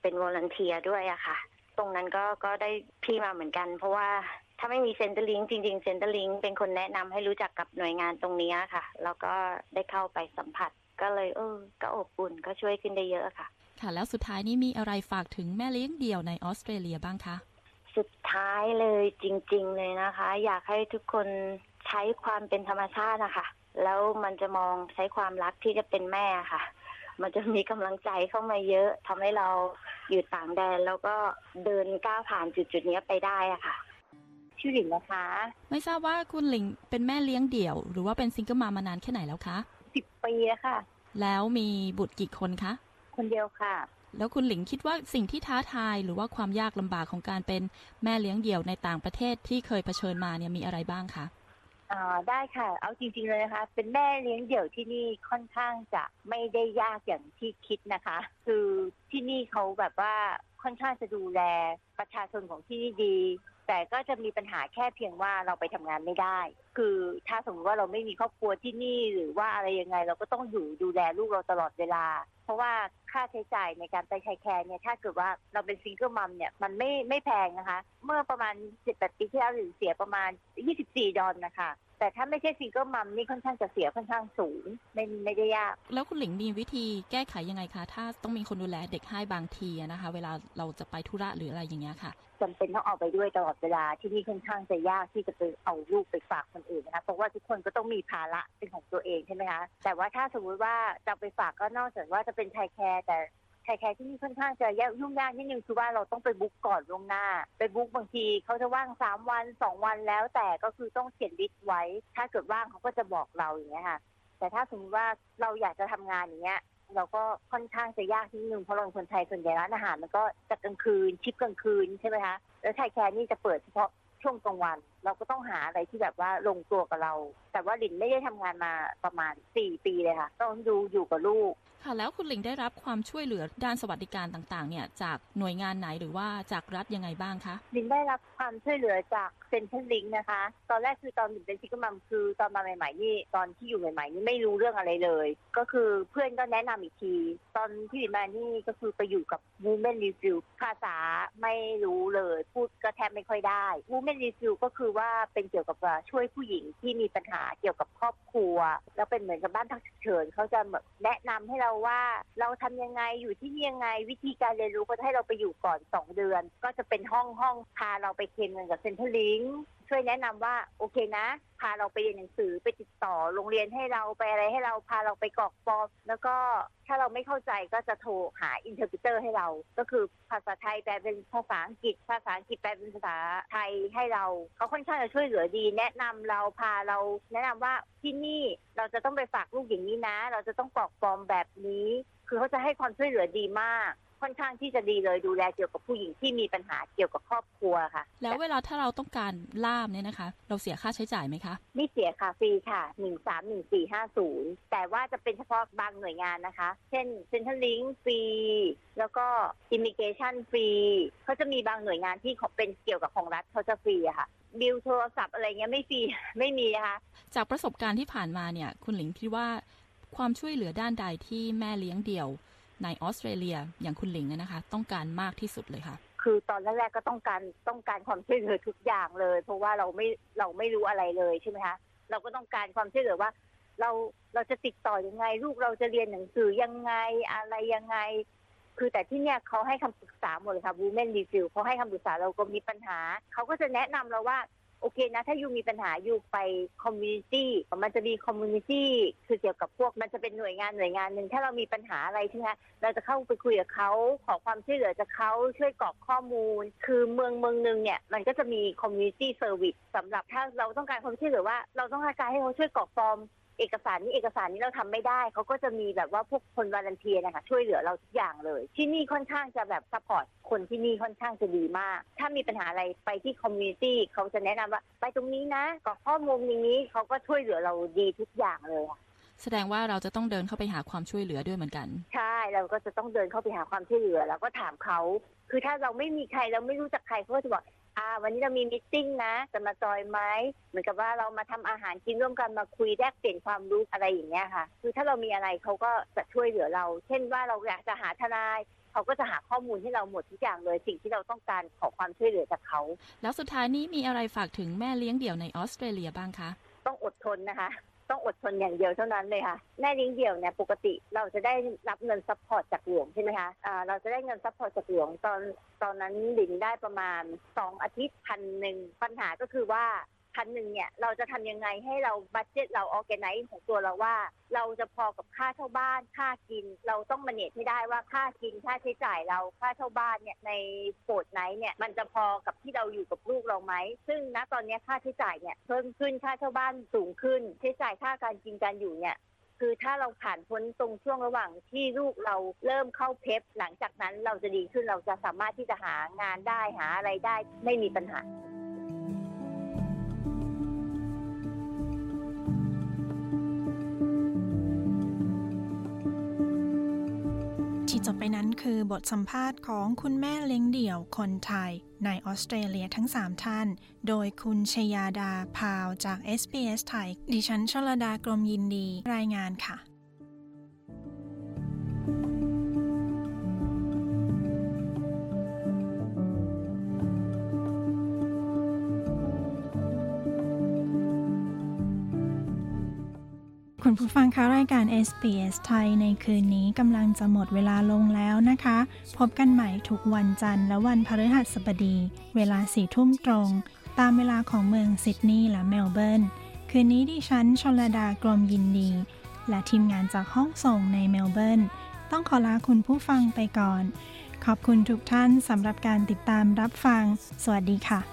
เป็น volunteer ด้วยอะค่ะ ตรงนั้นก็ก็ได้พี่มาเหมือนกัน เพราะว่าถ้าไม่มี Centrelink จริงๆ Centrelink เป็นคนแนะนำให้รู้จักกับหน่วยงานตรงนี้ค่ะ แล้วก็ได้เข้าไปสัมผัสก็เลยเออ ก็อบอุ่นก็ช่วยขึ้นได้เยอะค่ะ ค่ะ แล้วสุดท้ายนี้มีอะไรฝากถึงแม่เลี้ยงเดี่ยวในออสเตรเลียบ้างคะสุดท้ายเลยจริง ๆ เลยนะคะ อยากให้ทุกคนใช้ความเป็นธรรมชาตินะคะ แล้วมันจะมองใช้ความรักที่จะเป็นแม่ค่ะ มันจะมีกำลังใจเข้ามาเยอะทำให้เราอยู่ต่างแดนแล้วก็เดินก้าวผ่านจุดจุดนี้ไปได้อะค่ะ ชื่อหลิงนะคะ ไม่ทราบว่าคุณหลิงเป็นแม่เลี้ยงเดี่ยว หรือว่าเป็นซิงเกิลมามานานแค่ไหนแล้วคะสิบปีแล้วค่ะ แล้วมีบุตรกี่คนคะ คนเดียวค่ะ แล้วคุณหลิงคิดว่าสิ่งที่ท้าทายหรือว่าความยากลำบากของการเป็นแม่เลี้ยงเดี่ยวในต่างประเทศที่เคยเผชิญมาเนี่ยมีอะไรบ้างคะ อ่าได้ค่ะ เอาจริง ๆ เลยนะคะ เป็นแม่เลี้ยงเดี่ยวที่นี่ค่อนข้างจะไม่ได้ยากอย่างที่คิดนะคะ คือที่นี่เขาแบบว่าค่อนข้างจะดูแลประชาชนของที่นี่ดี แต่ก็จะมีปัญหาแค่เพียงว่าเราไปทำงานไม่ได้ คือถ้าสมมติว่าเราไม่มีครอบครัวที่นี่หรือว่าอะไรยังไง เราก็ต้องอยู่ดูแลลูกเราตลอดเวลา เพราะว่า ค่าใช้จ่ายในการไป childcare เนี่ยถ้าเกิดว่าเราเป็น single mum เนี่ยมันไม่ไม่แพงนะคะ เมื่อประมาณ 18 ปีที่แล้วหรือเสียประมาณ 24 ดอลนะคะ แต่ถ้าไม่ใช่ single mum นี่ค่อนข้างจะเสียค่อนข้างสูงไม่ไม่ได้ยาก แล้วคุณหลิงมีวิธีแก้ไขยังไงคะ ถ้าต้องมีคนดูแลเด็กให้บางทีนะคะ เวลาเราจะไปธุระหรืออะไรอย่างเงี้ยค่ะจำเป็นต้องเอาไปด้วยตลอดเวลาที่นี่ค่อนข้างจะยากที่จะไปเอาลูกไปฝากคนอื่นนะคะเพราะว่าทุกคนก็ต้องมีภาระเป็นของตัวเองใช่ไหมคะแต่ว่าถ้าสมมติว่าจะไปฝากก็นอกจากว่าจะเป็น childcare แต่ childcare ที่นี่ค่อนข้างจะยุ่งยากนิดนึงคือว่าเราต้องไป book ก่อนล่วงหน้า ไป book บางทีเขาจะว่างสามวันสองวันแล้ว แต่ก็คือต้องเขียน list ไว้ ถ้าเกิดว่างเขาก็จะบอกเราอย่างเงี้ยค่ะ แต่ถ้าสมมติว่าเราอยากจะทำงานอย่างเงี้ยเราก็ค่อนข้างจะยากนิดนึงเพราะเราคนไทยส่วนใหญ่ร้านอาหารมันก็จะกลางคืน shift กลางคืนใช่ไหมคะแล้ว childcare นี่จะเปิดเฉพาะช่วงกลางวัน เราก็ต้องหาอะไรที่แบบว่าลงตัวกับเรา แต่ว่าลินไม่ได้ทำงานมาประมาณสี่ปีเลยค่ะ ต้องดูอยู่กับลูก ค่ะแล้วคุณหลิงได้รับความช่วยเหลือด้านสวัสดิการต่างๆ เนี่ยจากหน่วยงานไหนหรือว่าจากรัฐยังไงบ้างคะลิงได้รับความช่วยเหลือจากเซ็นทรัลลิงนะคะ ตอนแรกคือตอนหลิงเป็นซิกมัมคือตอนมาใหม่ๆนี่ตอนที่อยู่ใหม่ๆนี่ไม่รู้เรื่องอะไรเลย ก็คือเพื่อนก็แนะนำอีกที ตอนที่ลิงมานี่ก็คือไปอยู่กับ Women Review ภาษาไม่รู้เลย พูดก็แทบไม่ค่อยได้ Women Refuge ก็คือว่าเป็นเกี่ยวกับช่วยผู้หญิงที่มีปัญหาเกี่ยวกับครอบครัว แล้วเป็นเหมือนกับบ้านพักฉุกเฉินเขาจะแบบแนะนำให้เราว่าเราทำยังไงอยู่ที่นี่ยังไงวิธีการเรียนรู้ก็ให้เราไปอยู่ก่อนสองเดือน ก็จะเป็นห้องห้องพาเราไปเคลมเงินกับ Centrelink ช่วยแนะนำว่าโอเคนะ พาเราไปเรียนหนังสือไปติดต่อโรงเรียนให้เราไปอะไรให้เราพาเราไปกรอกฟอร์มแล้วก็ถ้าเราไม่เข้าใจก็จะโทรหา interpreter ให้เรา ก็คือภาษาไทยแปลเป็นภาษาอังกฤษ ภาษาอังกฤษแปลเป็นภาษาไทยให้เรา เขาค่อนข้างจะช่วยเหลือดี แนะนำเราพาเรา แนะนำว่าที่นี่เราจะต้องไปฝากลูกอย่างนี้นะ เราจะต้องกรอกฟอร์มแบบนี้ คือเขาจะให้ความช่วยเหลือดีมาก ค่อนข้างที่จะดีเลยดูแลเกี่ยวกับผู้หญิงที่มีปัญหาเกี่ยวกับครอบครัวค่ะ แล้วเวลาถ้าเราต้องการล่ามเนี่ยนะคะ เราเสียค่าใช้จ่ายไหมคะไม่เสียค่ะฟรีค่ะหนึ่งสามหนึ่งสี่ห้าศูนย์แต่ว่าจะเป็นเฉพาะบางหน่วยงานนะคะ เช่น Centrelink ฟรีแล้วก็ immigration ฟรีเขาจะมีบางหน่วยงานที่เป็นเกี่ยวกับของรัฐเขาจะฟรีอะค่ะบิลโทรศัพท์อะไรเงี้ยไม่ฟรีไม่มีนะคะจากประสบการณ์ที่ผ่านมาเนี่ย คุณหลิงคิดว่าความช่วยเหลือด้านใดที่แม่เลี้ยงเดี่ยว ในออสเตรเลียอย่างคุณหลิงนะคะ ต้องการมากที่สุดเลยค่ะ คือตอนแรกๆก็ต้องการต้องการความช่วยเหลือทุกอย่างเลย เพราะว่าเราไม่เราไม่รู้อะไรเลยใช่ไหมคะเราก็ต้องการความช่วยเหลือว่า เราเราจะติดต่อยังไง ลูกเราจะเรียนหนังสือยังไงอะไรยังไง คือแต่ที่เนี้ยเขาให้คำปรึกษาหมดเลยค่ะ Women Refuge เขาให้คำปรึกษาเราก็มีปัญหา เขาก็จะแนะนำเราว่า โอเคนะ ถ้า you มีปัญหา you ไป community มันจะมี community คือเกี่ยวกับพวกมันจะเป็นหน่วยงานหน่วยงานหนึ่งถ้าเรามีปัญหาอะไรใช่ไหมเราจะเข้าไปคุยกับเขาขอความช่วยเหลือจากเขาช่วยกรอกข้อมูล คือเมืองเมืองหนึ่งเนี่ย มันก็จะมี community service สำหรับถ้าเราต้องการความช่วยเหลือว่า เราต้องการให้เขาช่วยกรอกฟอร์ม เอกสารนี้เอกสารนี้เราทำไม่ได้เขาก็จะมีแบบว่าพวกคน volunteer นะคะช่วยเหลือเราทุกอย่างเลย ที่นี่ค่อนข้างจะแบบ support คนที่นี่ค่อนข้างจะดีมาก ถ้ามีปัญหาอะไรไปที่ community เขาจะแนะนำว่า ไปตรงนี้นะกรอกข้อมูลอย่างนี้เขาก็ช่วยเหลือเราดีทุกอย่างเลยแสดงว่าเราจะต้องเดินเข้าไปหาความช่วยเหลือด้วยเหมือนกัน ใช่เราก็จะต้องเดินเข้าไปหาความช่วยเหลือ แล้วก็ถามเขาคือถ้าเราไม่มีใครเราไม่รู้จักใครเขาก็จะบอก อ่า วันนี้เรามี meetingนะจะมาจอยไหมเหมือนกับว่าเรามาทำอาหารกินร่วมกันมาคุยแลกเปลี่ยนความรู้อะไรอย่างเงี้ยค่ะ คือถ้าเรามีอะไรเขาก็จะช่วยเหลือเรา เช่นว่าเราอยากจะหาทนายเขาก็จะหาข้อมูลให้เราหมดทุกอย่างเลยสิ่งที่เราต้องการขอความช่วยเหลือจากเขา แล้วสุดท้ายนี้มีอะไรฝากถึงแม่เลี้ยงเดี่ยวในออสเตรเลียบ้างคะ ต้องอดทนนะคะ ต้องอดทนอย่างเดียวเท่านั้นเลยค่ะแม่เลี้ยงเดี่ยวเนี่ยปกติเราจะได้รับเงิน support จากหลวงใช่ไหมคะเราจะได้เงิน support จากหลวงตอนตอนนั้นดิฉันได้ประมาณสองอาทิตย์พันหนึ่งปัญหาก็คือว่า พันหนึ่งเนี่ยเราจะทำยังไงให้เรา budget เรา organize ของตัวเราว่า เราจะพอกับค่าเช่าบ้าน ค่ากิน เราต้อง manage ให้ได้ว่าค่ากินค่าใช้จ่ายเราค่าเช่าบ้านเนี่ยใน fortnight เนี่ยมันจะพอกับที่เราอยู่กับลูกเราไหมซึ่งณตอนนี้ค่าใช้จ่ายเนี่ยเพิ่มขึ้นค่าเช่าบ้านสูงขึ้นใช้จ่ายค่าการกินการอยู่เนี่ยคือถ้าเราผ่านพ้นตรงช่วงระหว่างที่ลูกเราเริ่มเข้าเพปหลังจากนั้นเราจะดีขึ้นเราจะสามารถที่จะหางานได้หาอะไรได้ไม่มีปัญหา จบไปนั้นคือบทสัมภาษณ์ของคุณแม่เลี้ยงเดี่ยวคนไทย ในออสเตรเลียทั้ง 3 ท่าน โดยคุณชยาดาพาวจาก SBS ไทย ดิฉันชลดากรมยินดี รายงานค่ะ ณผู้ฟังคะรายการ SBS ไทยในคืนนี้กำลังจะหมดเวลาลงแล้วนะคะ พบกันใหม่ทุกวันจันทร์และวันพฤหัสบดี เวลาสี่ทุ่มตรง ตามเวลาของเมืองซิดนีย์และเมลเบิร์น คืนนี้ดิฉันชลดากรมยินดี และทีมงานจากห้องส่งในเมลเบิร์น ต้องขอลาคุณผู้ฟังไปก่อน ขอบคุณทุกท่านสำหรับการติดตามรับฟัง สวัสดีค่ะ